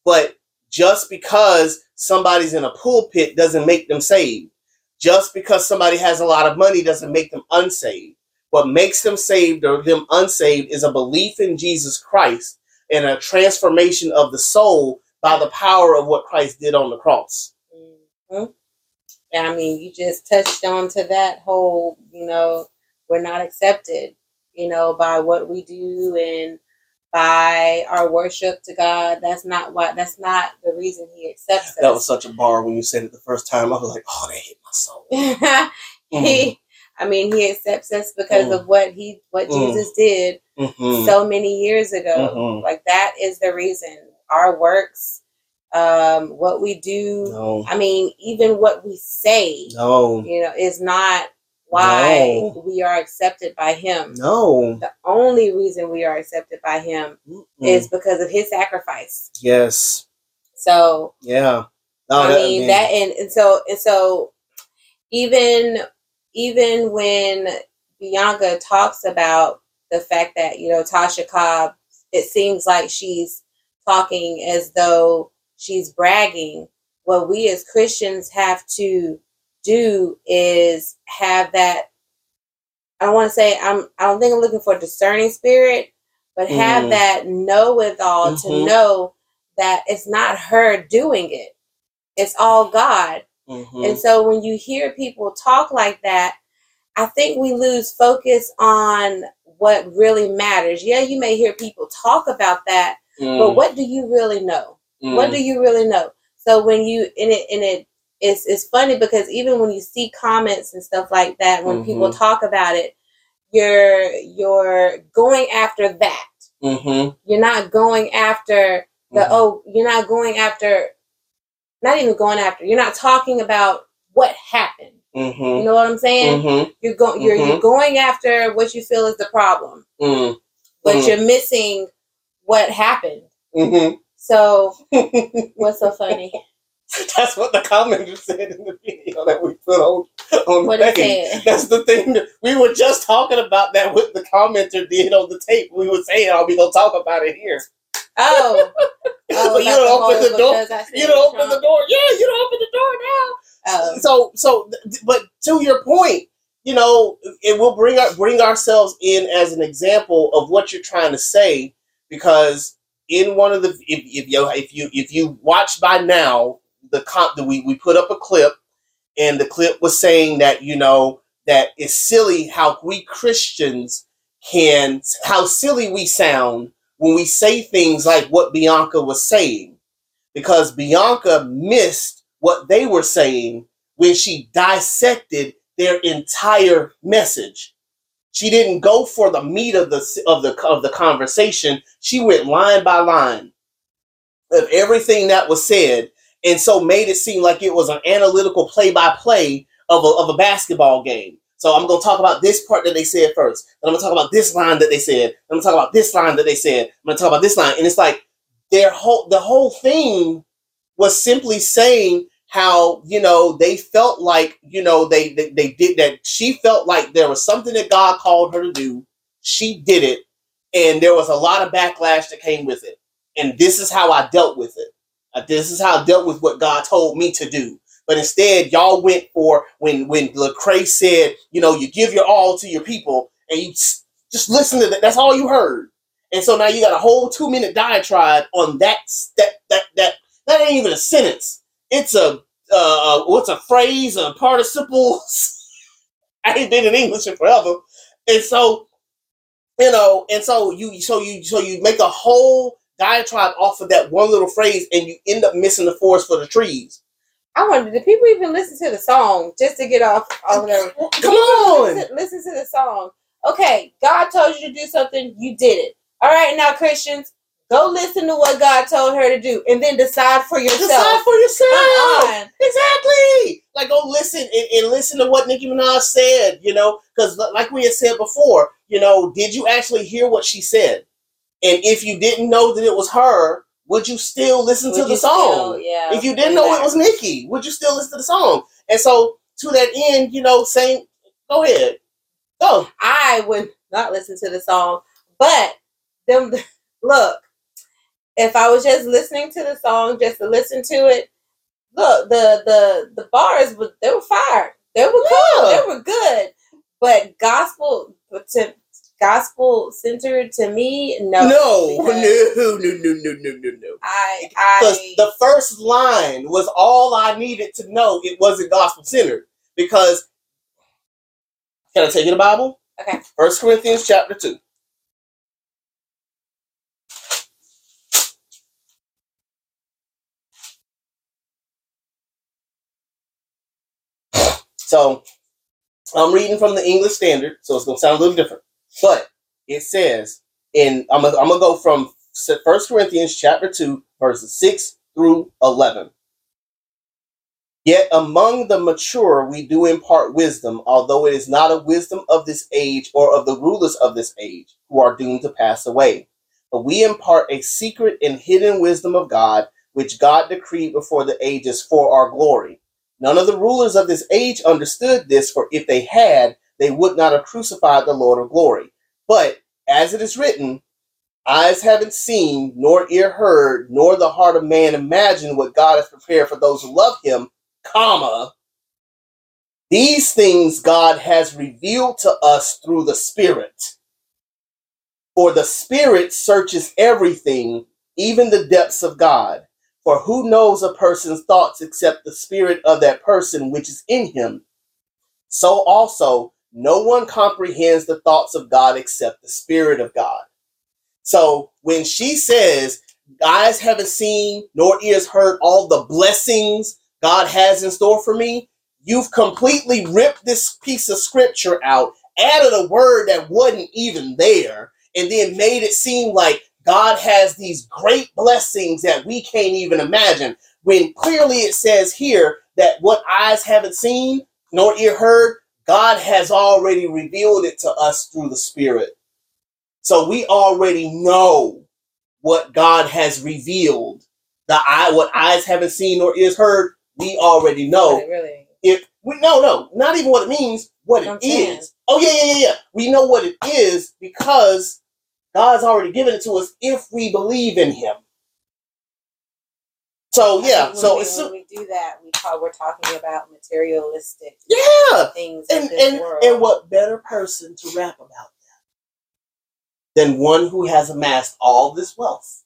But just because somebody's in a pulpit doesn't make them saved. Just because somebody has a lot of money doesn't make them unsaved. What makes them saved or them unsaved is a belief in Jesus Christ and a transformation of the soul by the power of what Christ did on the cross. Mhm. And I mean, you just touched on to that whole, you know, we're not accepted, you know, by what we do and by our worship to God. That's not what. That's not the reason He accepts us. That was such a bar when you said it the first time. I was like, oh, that hit my soul. he, I mean, He accepts us because Mm. of what He, what Mm. Jesus did Mhm. so many years ago. Mhm. Like that is the reason. Our works, um, what we do. No, I mean, even what we say, no, you know, is not why No. we are accepted by Him. no. The only reason we are accepted by Him Mm-mm. is because of His sacrifice. yes, So yeah. No, I that- mean man. that, and, and so and so, even even when Bianca talks about the fact that you know Tasha Cobb, it seems like she's talking as though she's bragging. What we as Christians have to do is have that. I don't want to say I'm. I don't think I'm looking for a discerning spirit, but have Mhm. that know with all Mhm. to know that it's not her doing it. It's all God. Mhm. And so when you hear people talk like that, I think we lose focus on what really matters. Yeah, you may hear people talk about that, but Mm, what do you really know? mm. What do you really know? So when you in it in it it's it's funny because even when you see comments and stuff like that, when people Mhm. talk about it, you're you're going after that. Mhm. You're not going after the Mhm. oh, you're not going after not even going after. You're not talking about what happened. You Mhm. know what I'm saying? Mhm. You're going you're you're going after what you feel is the problem, Mm. but Mm. you're missing what happened. So what's so funny? That's what the commenter said in the video that we put on on What the page. That's the thing. That we were just talking about that what the commenter did on the tape. We were saying, "Are we gonna talk about it here?" Oh, oh you don't open the door. because I said You don't open Trump. the door. Yeah, you don't open the door now. Oh, So, so, but to your point, you know, it will bring our, bring ourselves in as an example of what you're trying to say, because in one of the if, if you if you if you watch by now the comp we we put up a clip, and the clip was saying that you know that it's silly how we Christians can how silly we sound when we say things like what Bianca was saying, because Bianca missed what they were saying when she dissected their entire message. She didn't go for the meat of the of the of the conversation. She went line by line of everything that was said, and so made it seem like it was an analytical play by play of a basketball game. So I'm going to talk about this part that they said first. Then I'm going to talk about this line that they said. I'm going to talk about this line that they said. I'm going to talk about this line, and it's like their whole the whole thing was simply saying how you know they felt like you know they, they they did that she felt like there was something that god called her to do she did it and there was a lot of backlash that came with it and this is how i dealt with it this is how i dealt with what god told me to do. But instead y'all went for when when lecrae said you know you give your all to your people and you just listen to that. That's all you heard. And so now you got a whole two minute diatribe on that that that that that ain't even a sentence. It's a uh, what's a phrase, a participle. I ain't been in English in forever, and so you know, and so you, so you, so you make a whole diatribe off of that one little phrase, and you end up missing the forest for the trees. I wonder, do people even listen to the song just to get off off there? Come on, Listen, listen to the song. Okay, God told you to do something, you did it. All right, now Christians, go listen to what God told her to do, and then decide for yourself. decide for yourself. Come on. Exactly. Like go listen and, and listen to what Nicki Minaj said, you know, because like we had said before, you know, did you actually hear what she said? And if you didn't know that it was her, would you still listen Would to the song? still- yeah. if you didn't know it was Nikki, would you still listen to the song? And so to that end, you know, saying, go ahead, go. I would not listen to the song, but them look. If I was just listening to the song, just to listen to it, look the the the bars, were- they were fire. They were cool. Yeah. They were good. But gospel to gospel centered to me, no, No, no, no, no, no, no, no, no. I Because I the first line was all I needed to know. It wasn't gospel centered. Because can I take you the Bible? Okay. First Corinthians chapter two. So I'm reading from the English Standard, so it's gonna sound a little different. But it says in I'm gonna, I'm gonna go from First Corinthians chapter two, verses six through eleven. Yet among the mature we do impart wisdom, although it is not a wisdom of this age or of the rulers of this age, who are doomed to pass away. But we impart a secret and hidden wisdom of God, which God decreed before the ages for our glory. None of the rulers of this age understood this, for if they had, they would not have crucified the Lord of glory. But as it is written, eyes haven't seen, nor ear heard, nor the heart of man imagined what God has prepared for those who love him, comma. These things God has revealed to us through the Spirit. For the Spirit searches everything, even the depths of God. For who knows a person's thoughts except the spirit of that person which is in him? So also, no one comprehends the thoughts of God except the Spirit of God. So when she says, Eyes haven't seen, nor ears heard all the blessings God has in store for me, you've completely ripped this piece of scripture out, added a word that wasn't even there, and then made it seem like God has these great blessings that we can't even imagine. When clearly it says here that what eyes haven't seen nor ear heard, God has already revealed it to us through the Spirit. So we already know what God has revealed. The eye, what eyes haven't seen nor ears heard, we already know it really if we no no not even what it means what I'm it saying. is oh yeah yeah yeah yeah we know what it is because god's already given it to us if we believe in him so yeah so we, it's when we do that, we call, we're talking about materialistic yeah things and and world. and what better person to rap about that than one who has amassed all this wealth.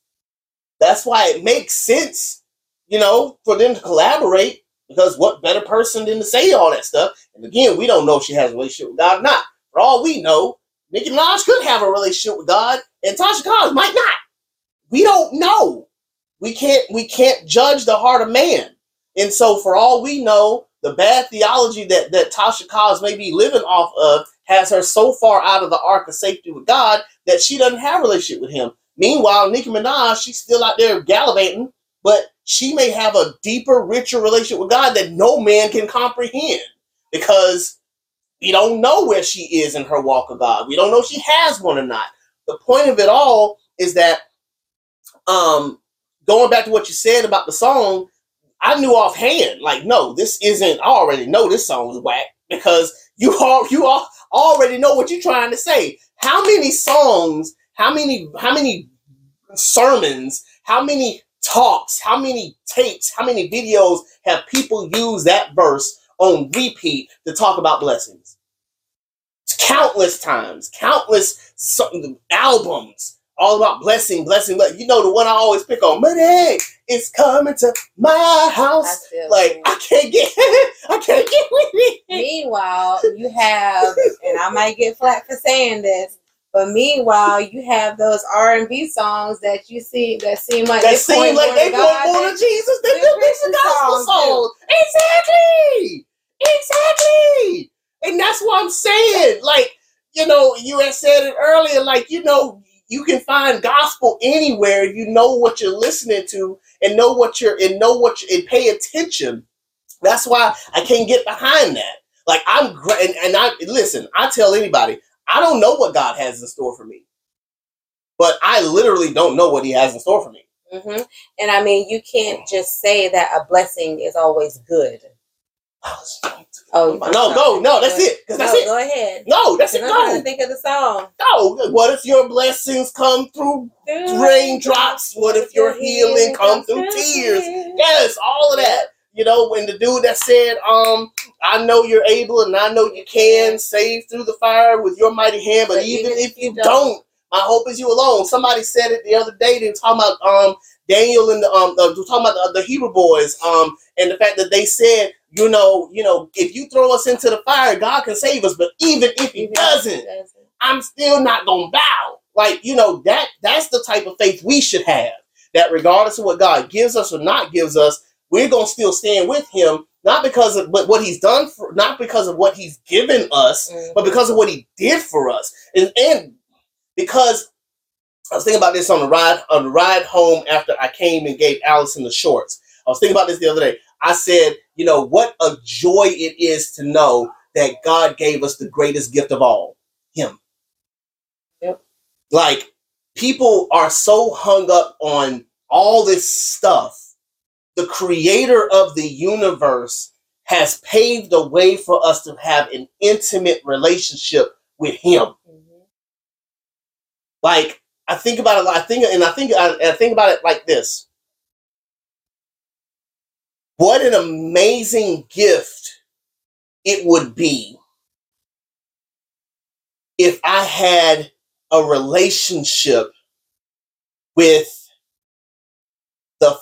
That's why it makes sense you know for them to collaborate because what better person than to say all that stuff? And again we don't know if she has a relationship with god or not. For all we know nicki minaj could have a relationship with god and tasha cobbs might not. We don't know we can't we can't judge the heart of man. And so for all we know the bad theology that that tasha cobbs may be living off of has her so far out of the ark of safety with god that she doesn't have a relationship with him. Meanwhile nicki minaj she's still out there gallivanting but she may have a deeper richer relationship with god that no man can comprehend because we don't know where she is in her walk of god. We don't know if she has one or not. The point of it all is that um going back to what you said about the song, I knew offhand, like, no, this isn't. I already know this song is whack because you all you all already know what you're trying to say. How many songs? How many? How many sermons? How many talks? How many tapes? How many videos have people used that verse on repeat to talk about blessings? Countless times, countless albums all about blessing, blessing. But you know the one I always pick on, money is coming to my house. feel Like you. I can't get, I can't get with it. Meanwhile, you have, and I might get flack for saying this, but meanwhile, you have those R and B songs that you see that seem like That they seem point like they God more to Jesus than the Christian gospel songs. Exactly, exactly. And that's what I'm saying. Like you know, you had said it earlier. Like you know, you can find gospel anywhere. You know what you're listening to, and know what you're and know what you and pay attention. That's why I can't get behind that. Like I'm and, and I listen. I tell anybody, I don't know what God has in store for me, but I literally don't know what He has in store for me. hmm And I mean, you can't just say that a blessing is always good. Oh, no, go, no, that's it. That's no, it. Go ahead. No, that's it. I'm trying to think of the song. No. What if your blessings come through raindrops? What if your healing come through tears? Yes, all of that. You know, when the dude that said, um, I know you're able and I know you can save through the fire with your mighty hand, but, But even, even if you don't, my hope is you alone. Somebody said it the other day. They were talking about um Daniel and the um uh, talking about the, the Hebrew boys um and the fact that they said you know you know if you throw us into the fire, God can save us, but even if He Even if doesn't, I'm still not gonna bow. Like, you know, that that's the type of faith we should have. That regardless of what God gives us or not gives us, we're gonna still stand with him, not because of but what he's done for not because of what he's given us, Mhm. but because of what he did for us. And and because I was thinking about this on the ride on the ride home after I came and gave Allison the shorts. I was thinking about this the other day. I said, you know, what a joy it is to know that God gave us the greatest gift of all, Him. Yep. Like people are so hung up on all this stuff. The creator of the universe has paved a way for us to have an intimate relationship with Him Mhm. like I think about it. I think, and I think, I, I think about it like this: What an amazing gift it would be if I had a relationship with the.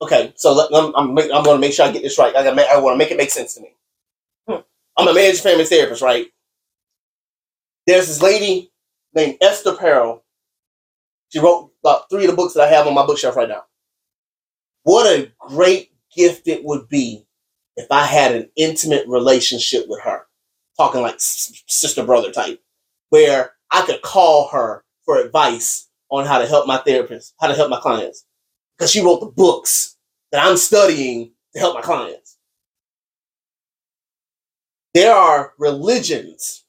Okay, so let, I'm, I'm, I'm going to make sure I get this right. I, I want to make it make sense to me. Hmm. I'm a marriage family therapist, right? There's this lady named Esther Perel. She wrote about three of the books that I have on my bookshelf right now. What a great gift it would be if I had an intimate relationship with her, talking like sister brother type, where I could call her for advice on how to help my therapist, how to help my clients, because she wrote the books that I'm studying to help my clients. There are religions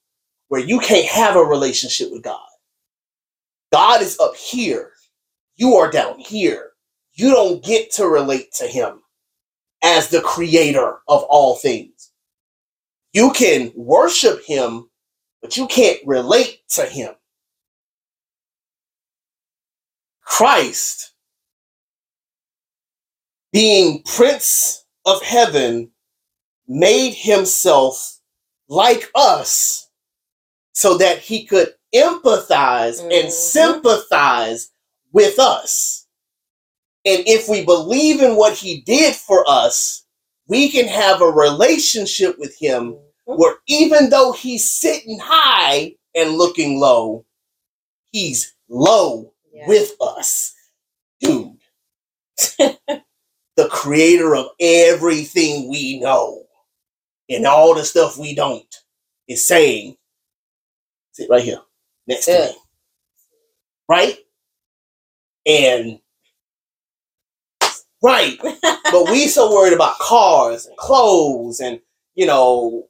where you can't have a relationship with God. God is up here. You are down here. You don't get to relate to him as the creator of all things. You can worship him, but you can't relate to him. Christ, being Prince of Heaven, made himself like us so that he could empathize and Mhm. sympathize with us. And if we believe in what he did for us, we can have a relationship with him Mhm. where even though he's sitting high and looking low, he's low Yeah. with us. Dude, the creator of everything we know and all the stuff we don't is saying, sit right here next to Good. me. Right? And right. but we so worried about cars and clothes and you know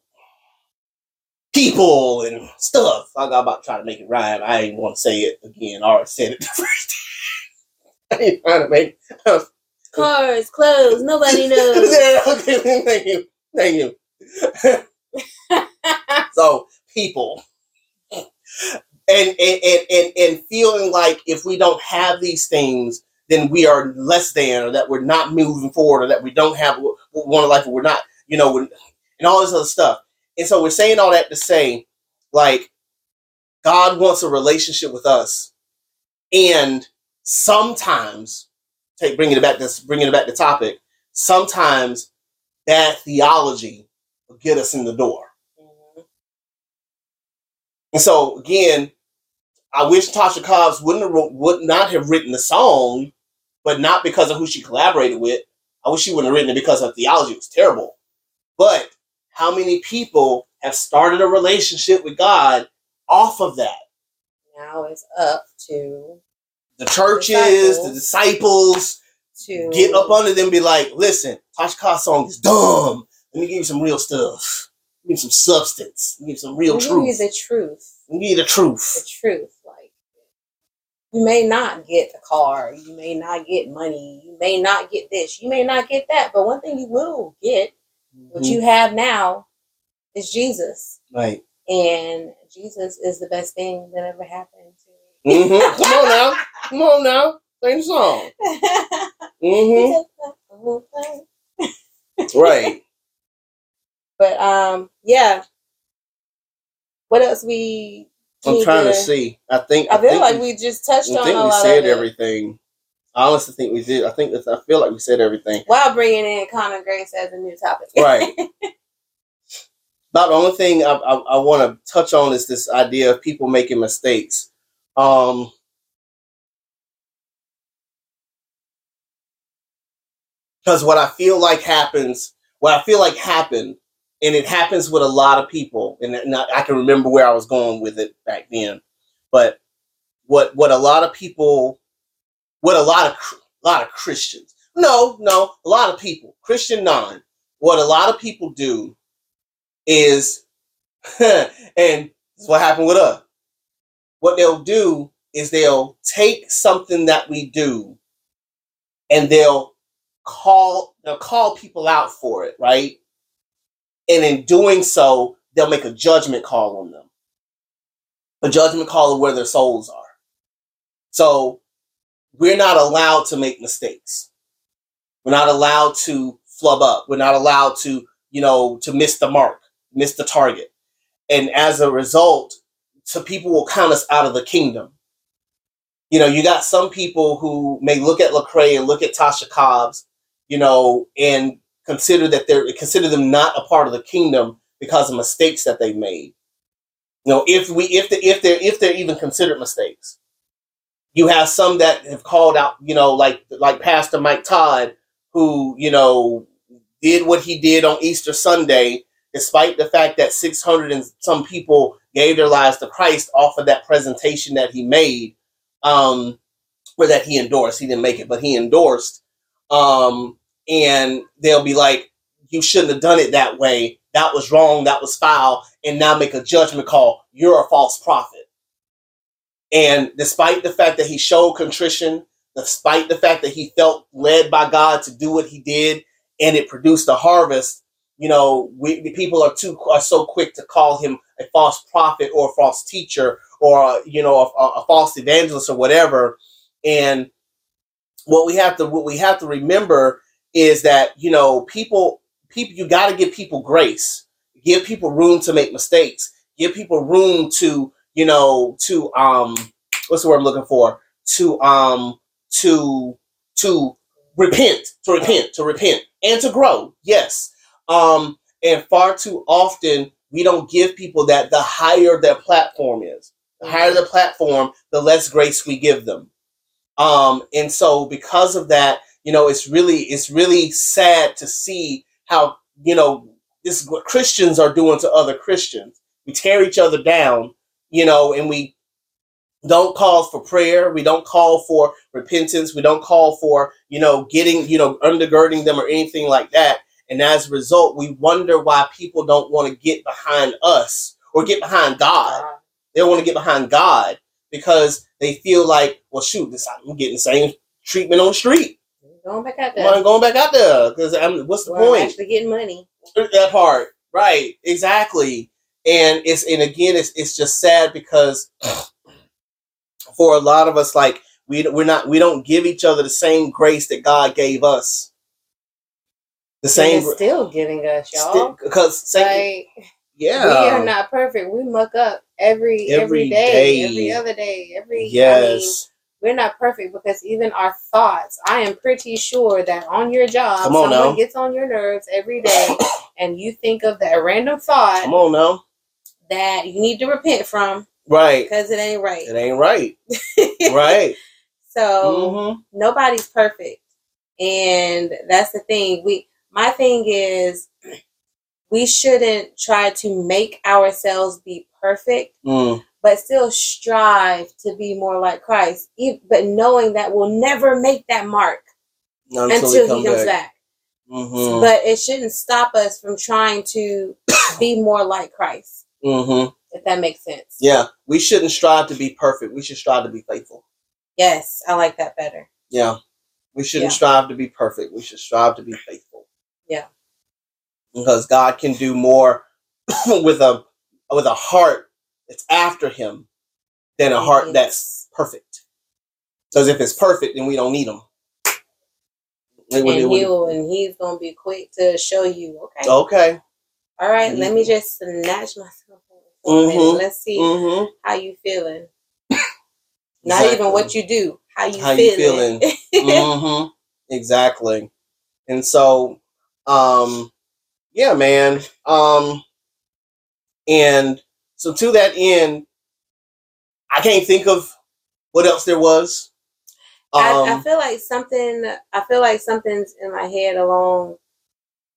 people and stuff. I got about to try to make it rhyme. I ain't want to say it again. I already said it the first time. I ain't trying to make Cars, clothes, nobody knows. yeah, okay, thank you. Thank you. so people and and, and and and feeling like if we don't have these things then we are less than or that we're not moving forward or that we don't have what we want in life or we're not you know and all this other stuff. And so we're saying all that to say like god wants a relationship with us. And sometimes take bringing it back to bringing it back to topic sometimes bad theology will get us in the door. Mhm. and so again, I wish Tasha Cobbs wouldn't have would not have written the song, but not because of who she collaborated with. I wish she wouldn't have written it because her theology was terrible. But how many people have started a relationship with God off of that? Now it's up to The churches, the disciples, to get up under them and be like, listen, Tasha Cobb's song is dumb. Let me give you some real stuff. Give me some substance. Give me some real truth. Give you the truth. Give me the truth. The truth. You may not get a car, you may not get money, you may not get this, you may not get that, but one thing you will get, what Mhm. you have now, is Jesus, right. and Jesus is the best thing that ever happened to hmm Come on now. Come on now. Sing the song. me. hmm Right. But um, yeah. What else we? I'm trying to see. I think. I feel think like we, we just touched I on think a we lot said everything. I honestly think we did. I think I feel like we said everything. While bringing in common grace as a new topic. Right. About the only thing I, I, I want to touch on is this idea of people making mistakes. Um, because what I feel like happens, what I feel like happened, and it happens with a lot of people, and, I, can remember where I was going with it back then. But what what a lot of people, what a lot of a lot of Christians, no, no, a lot of people, Christian non, what a lot of people do is, and what happened with us. What they'll do is they'll take something that we do, and they'll call they'll call people out for it, right? And in doing so, they'll make a judgment call on them. A judgment call of where their souls are. So we're not allowed to make mistakes. We're not allowed to flub up. We're not allowed to, you know, to miss the mark, miss the target. And as a result, so people will count us out of the kingdom. You know, you got some people who may look at Lecrae and look at Tasha Cobbs, you know, and consider that they're consider them not a part of the kingdom because of mistakes that they made. You know, if we if the, if they're if they're even considered mistakes, you have some that have called out, you know, like like Pastor Mike Todd, who you know did what he did on Easter Sunday, despite the fact that six hundred and some people gave their lives to Christ off of that presentation that he made, um, or that he endorsed. He didn't make it, but he endorsed. Um, and they'll be like, "You shouldn't have done it that way. That was wrong. That was foul." And now make a judgment call. You're a false prophet. And despite the fact that he showed contrition, despite the fact that he felt led by God to do what he did, and it produced a harvest, you know, we people are too are so quick to call him a false prophet or a false teacher or you know a, a false evangelist or whatever. And what we have to what we have to remember is that you know people people you got to give people grace, give people room to make mistakes, give people room to you know to um what's the word I'm looking for? To um to to repent to repent to repent and to grow yes. Um and far too often we don't give people that the higher their platform is. The higher the platform the less grace we give them. Um and so because of that you know it's really it's really sad to see how you know this is what christians are doing to other christians. We tear each other down you know and we don't call for prayer. We don't call for repentance. We don't call for you know getting you know undergirding them or anything like that. And as a result we wonder why people don't want to get behind us or get behind god. They don't want to get behind god because they feel like well shoot this i'm getting the same treatment on the street Going back out i'm there. going back out there because i'm what's the I'm point actually getting money. that part right exactly and it's and again it's it's just sad because for a lot of us like we we're not we don't give each other the same grace that God gave us the same still giving us, y'all. because same, Like yeah we are not perfect. We muck up every Every every day, day. every other day, every I mean, yes we're not perfect because even our thoughts, I am pretty sure that on your job, on someone now. gets on your nerves every day and you think of that random thought come on now that you need to repent from right because it ain't right. it ain't right right So hmm nobody's perfect. And that's the thing. We my thing is we shouldn't try to make ourselves be perfect, mm. But still strive to be more like Christ. But knowing that we'll never make that mark until, until, he, he comes back, back. hmm But it shouldn't stop us from trying to be more like Christ, hmm if that makes sense. yeah we shouldn't strive to be perfect we should strive to be faithful Yes, I like that better. Yeah. We shouldn't Yeah. strive to be perfect. We should strive to be faithful. Yeah. Because God can do more with a with a heart that's after him than a heart that's perfect. Because if it's perfect, then we don't need him. It would- it and he'll and he's gonna be quick to show you. Okay, okay. all right, let me Mhm. just snatch myself. for a minute. Mhm. Let's see Mm-hmm. how you feeling. Not even what you do. How you How you feeling? mm-hmm. Exactly. And so, um, yeah, man. Um, and so to that end, I can't think of what else there was. Um, I, I feel like something. I feel like something's in my head along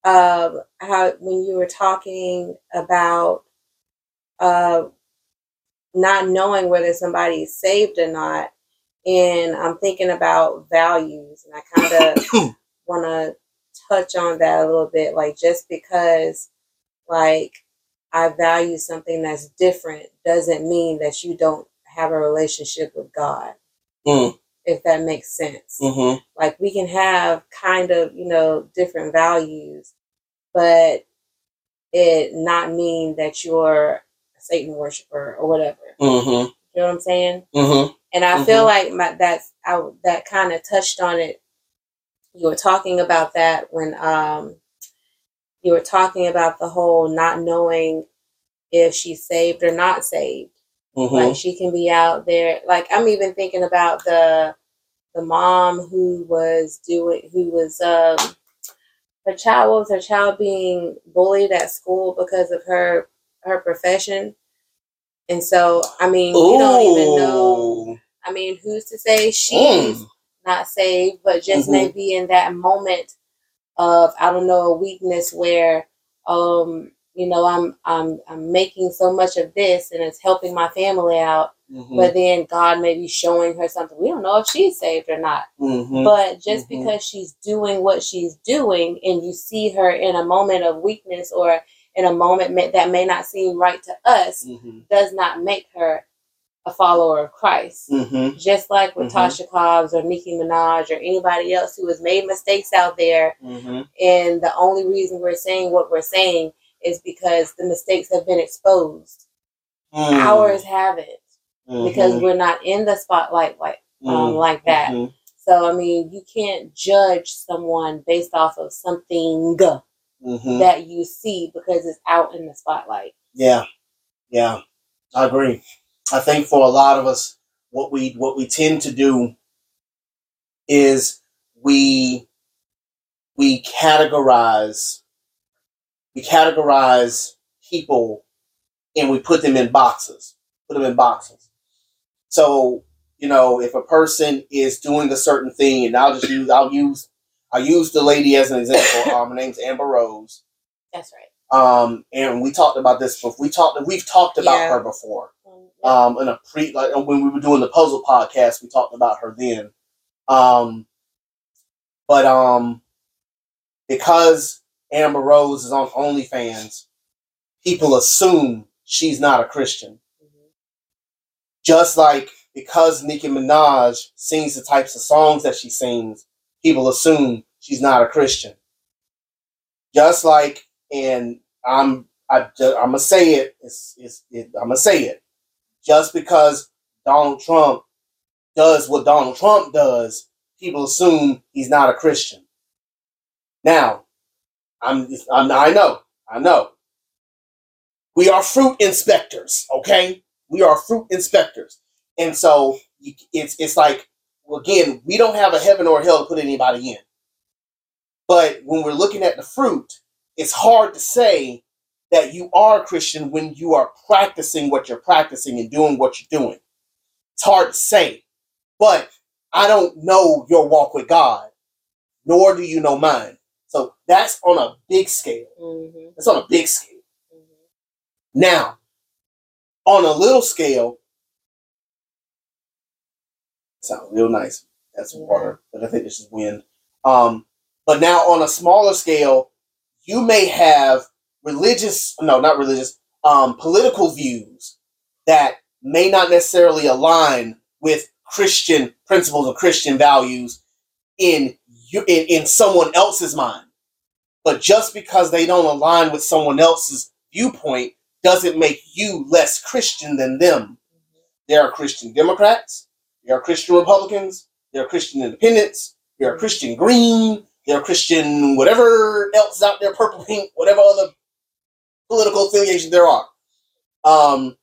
um, how when you were talking about uh, not knowing whether somebody is saved or not, and I'm thinking about values, and I kind of want to touch on that a little bit. Like just because, like I value something that's different doesn't mean that you don't have a relationship with God. Mm. If that makes sense mhm. like we can have kind of you know different values but it not mean that you're a satan worshiper or whatever Mhm. you know what i'm saying Mhm. and i feel like my that's I, that kind of touched on it you were talking about that when um you were talking about the whole not knowing if she's saved or not saved Mhm. like she can be out there. Like I'm even thinking about the the mom who was doing who was um her child was her child being bullied at school because of her her profession. And so I mean you don't even know I mean who's to say she's Mm. not saved, but just Mhm. maybe in that moment of I don't know a weakness where um you know I'm I'm I'm making so much of this and it's helping my family out, Mhm. but then God may be showing her something. We don't know if she's saved or not, Mhm. but just Mhm. because she's doing what she's doing and you see her in a moment of weakness or in a moment that may not seem right to us, Mhm. does not make her a follower of Christ Mhm. just like with Mhm. Tasha Cobbs or Nicki Minaj or anybody else who has made mistakes out there. Mhm. And the only reason we're saying what we're saying is because the mistakes have been exposed. Mm. Ours haven't because Mhm. we're not in the spotlight like um, Mm. like that. Mhm. So I mean, you can't judge someone based off of something that you see because it's out in the spotlight. Yeah, yeah, I agree. I think for a lot of us, what we what we tend to do is we we categorize we categorize people and we put them in boxes. Put them in boxes. So you know, if a person is doing a certain thing, and I'll just use I'll use I'll use the lady as an example. um, her name's Amber Rose. That's right. Um, and we talked about this before. We talked. We've talked about Yeah. her before. Um, in a pre, like when we were doing the puzzle podcast, we talked about her then. Um, but um, because Amber Rose is on OnlyFans, people assume she's not a Christian. mhm. Just like because Nicki Minaj sings the types of songs that she sings, people assume she's not a Christian. Just like, and I'm I, I'm gonna say it. It's, it's it, I'm gonna say it. Just because Donald Trump does what Donald Trump does, people assume he's not a Christian. Now, I'm, I'm I know, I know. We are fruit inspectors, okay? We are fruit inspectors, and so it's it's like again, we don't have a heaven or a hell to put anybody in. But when we're looking at the fruit, it's hard to say that you are a Christian when you are practicing what you're practicing and doing what you're doing. It's hard to say. But I don't know your walk with God, nor do you know mine. So that's on a big scale. Mhm, That's on a big scale. mhm. Now, on a little scale, sound real nice. That's Yeah. water, but I think this is wind. Um, but now on a smaller scale, you may have religious, no, not religious, um, political views that may not necessarily align with Christian principles and Christian values in you in, in someone else's mind. But just because they don't align with someone else's viewpoint doesn't make you less Christian than them. There are Christian Democrats, there are Christian Republicans, there are Christian Independents, there are Christian Green, there are Christian whatever else out there, purple, pink, whatever other political affiliation there are. Um,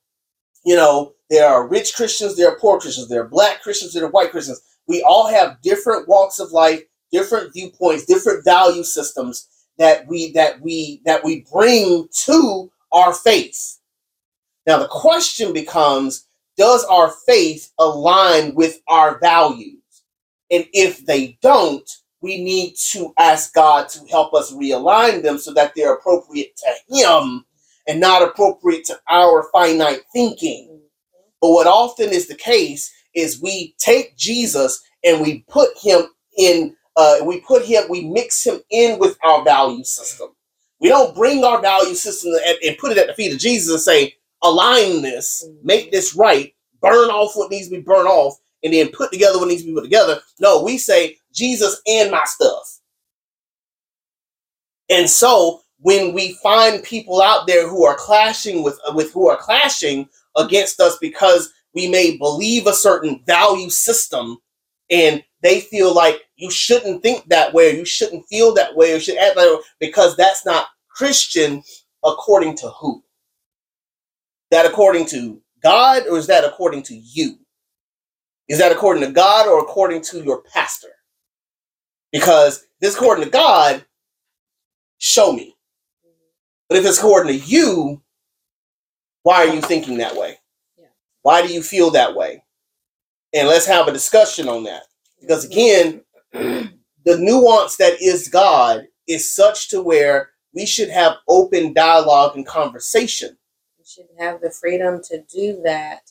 you know, there are rich Christians, there are poor Christians, there are black Christians, there are white Christians. We all have different walks of life, different viewpoints, different value systems that we that we that we bring to our faith. Now the question becomes does our faith align with our values? And if they don't, we need to ask God to help us realign them so that they're appropriate to Him and not appropriate to our finite thinking. But what often is the case is we take Jesus and we put him in, uh, we put him, we mix him in with our value system. We don't bring our value system and, and put it at the feet of Jesus and say, align this, make this right, burn off what needs to be burned off, and then put together what needs to be put together. No, we say Jesus and my stuff. And so when we find people out there who are clashing with with who are clashing against us because we may believe a certain value system and they feel like you shouldn't think that way or you shouldn't feel that way or should act way because that's not Christian according to who? That according to God or is that according to you? Is that according to God or according to your pastor? Because this according to God, show me. But if it's according to you, why are you thinking that way? Why do you feel that way? And let's have a discussion on that. Because again, the nuance that is God is such to where we should have open dialogue and conversation. We should have the freedom to do that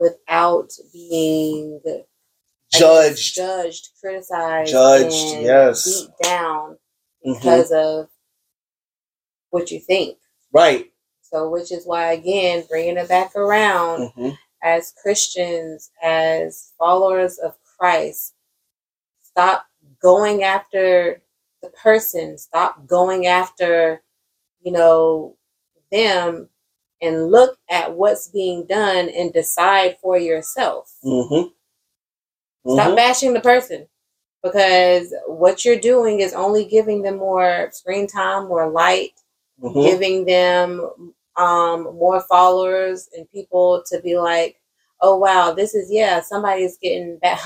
without being Judged. judged, criticized, Judged, yes. beat down Mhm. because of what you think. Right. So, which is why, again, bringing it back around Mhm. as Christians, as followers of Christ, stop going after the person, stop going after, you know, them, and look at what's being done and decide for yourself. Mhm. Stop bashing the person because what you're doing is only giving them more screen time, more light, Mhm. giving them um, more followers and people to be like, oh wow, this is yeah, somebody's getting back.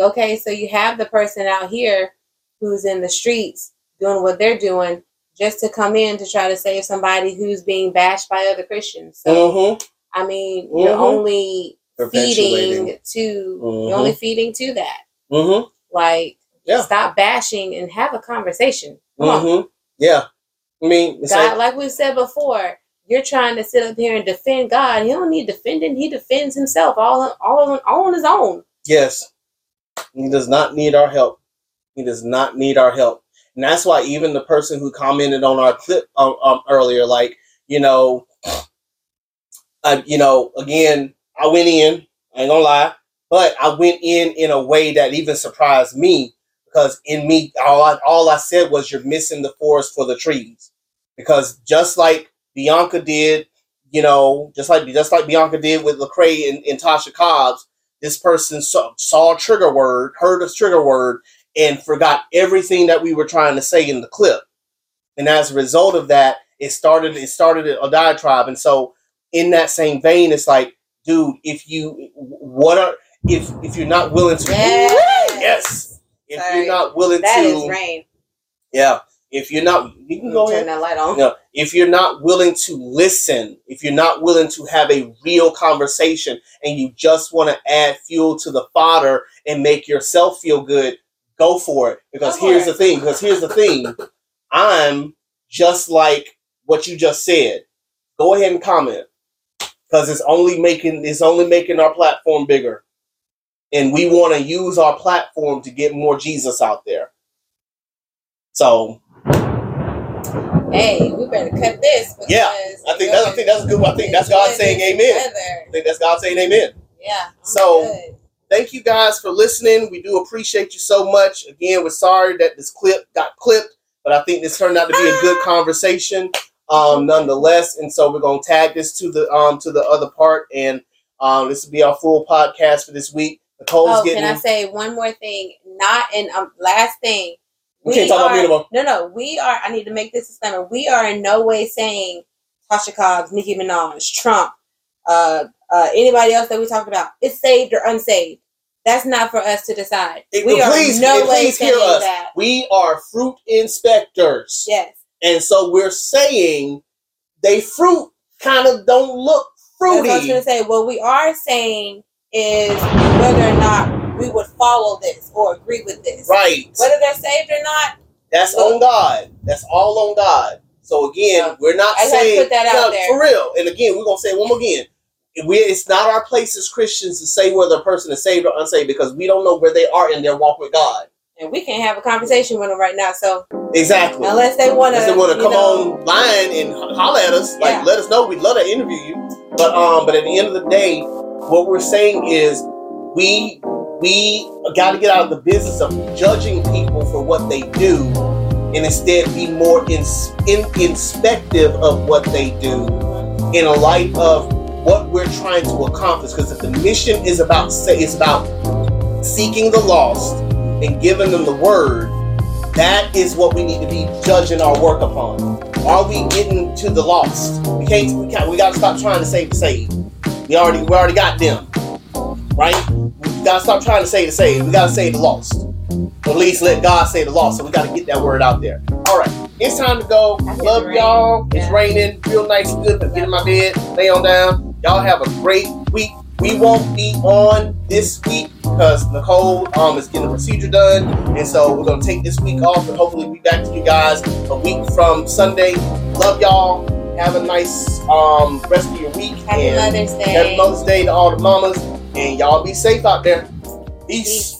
okay, so you have the person out here who's in the streets doing what they're doing just to come in to try to save somebody who's being bashed by other Christians. So Mhm. I mean, you're Mhm. only. Feeding to Mhm. you're only feeding to that. Mhm. Like Yeah. stop bashing and have a conversation. Mhm. Yeah. I mean, God, like, like we said before, you're trying to sit up here and defend God. He don't need defending. He defends himself all all on, all on his own. yes, he does not need our help. He does not need our help. And that's why even the person who commented on our clip um, um, earlier, like, you know, I, you know, again, I went in, I ain't gonna lie, but I went in in a way that even surprised me because in me, all I, all I said was, you're missing the forest for the trees. Because just like Bianca did, you know, just like just like Bianca did with Lecrae and, and Tasha Cobbs, this person saw, saw a trigger word, heard a trigger word, and forgot everything that we were trying to say in the clip. And as a result of that, it started it started a diatribe. And so, in that same vein, it's like, dude, if you what are if if you're not willing to Yes. yes, if Sorry. you're not willing That to is rain. yeah, if you're not you can go me ahead. Turn that light on. No, if you're not willing to listen, if you're not willing to have a real conversation and you just want to add fuel to the fodder and make yourself feel good, go for it. Because Go here's it. the thing, because here's the thing. I'm just like what you just said. Go ahead and comment. Because it's only making it's only making our platform bigger. And we want to use our platform to get more Jesus out there. So Hey, we better cut this. Because Yeah, I think that's I think that's a good. I think that's God saying Amen. I think that's God saying Amen. Yeah. I'm So- good. thank you guys for listening. We do appreciate you so much. Again, we're sorry that this clip got clipped, but I think this turned out to be a good conversation, um, nonetheless. And so we're gonna tag this to the um to the other part, and um, this will be our full podcast for this week. Nicole's Oh, getting. can I say one more thing? Not and um, last thing. we can't talk about me are- anymore. No, no, we are. I need to make this a disclaimer. We are in no way saying Tasha Cobbs, Nicki Minaj, Trump, uh, uh, anybody else that we talked about is saved or unsaved. That's not for us to decide. It- we are please- in no way saying us. that. We are fruit inspectors. Yes. And so we're saying they fruit kind of don't look what I was going to say. What we are saying is whether or not we would follow this or agree with this. Right. Whether they're saved or not, That's on God. That's all on God. So again, Yeah. we're not I saying put that out No, there. for real. And again, we're gonna say it one more again. We, it's not our place as Christians to say whether a person is saved or unsaved because we don't know where they are in their walk with God. And we can't have a conversation with them right now. So Exactly. unless they want to, they want to come online and holler at us, like Yeah. let us know. We'd love to interview you. But um, but at the end of the day, what we're saying is we we got to get out of the business of judging people for what they do, and instead be more ins- in, inspective of what they do in a light of what we're trying to accomplish. Because if the mission is about say is about seeking the lost and giving them the word, that is what we need to be judging our work upon. Are we getting to the lost? We can't. We can't. We got to stop trying to save the saved. We already. We already got them, right? We got to stop trying to save the saved. We got to save the lost. Or at least let God save the lost. So we got to get that word out there. All right, it's time to go. Love rain. y'all. It's Yeah. raining, real nice and good. Get in my bed, lay on down. Y'all have a great week. We won't be on this week because Nicole um is getting the procedure done, and so we're gonna take this week off and hopefully be back to you guys a week from Sunday. Love y'all. Have a nice um rest of your week. Happy and Mother's Day. Happy Mother's Day to all the mamas, and y'all be safe out there. Peace. Peace.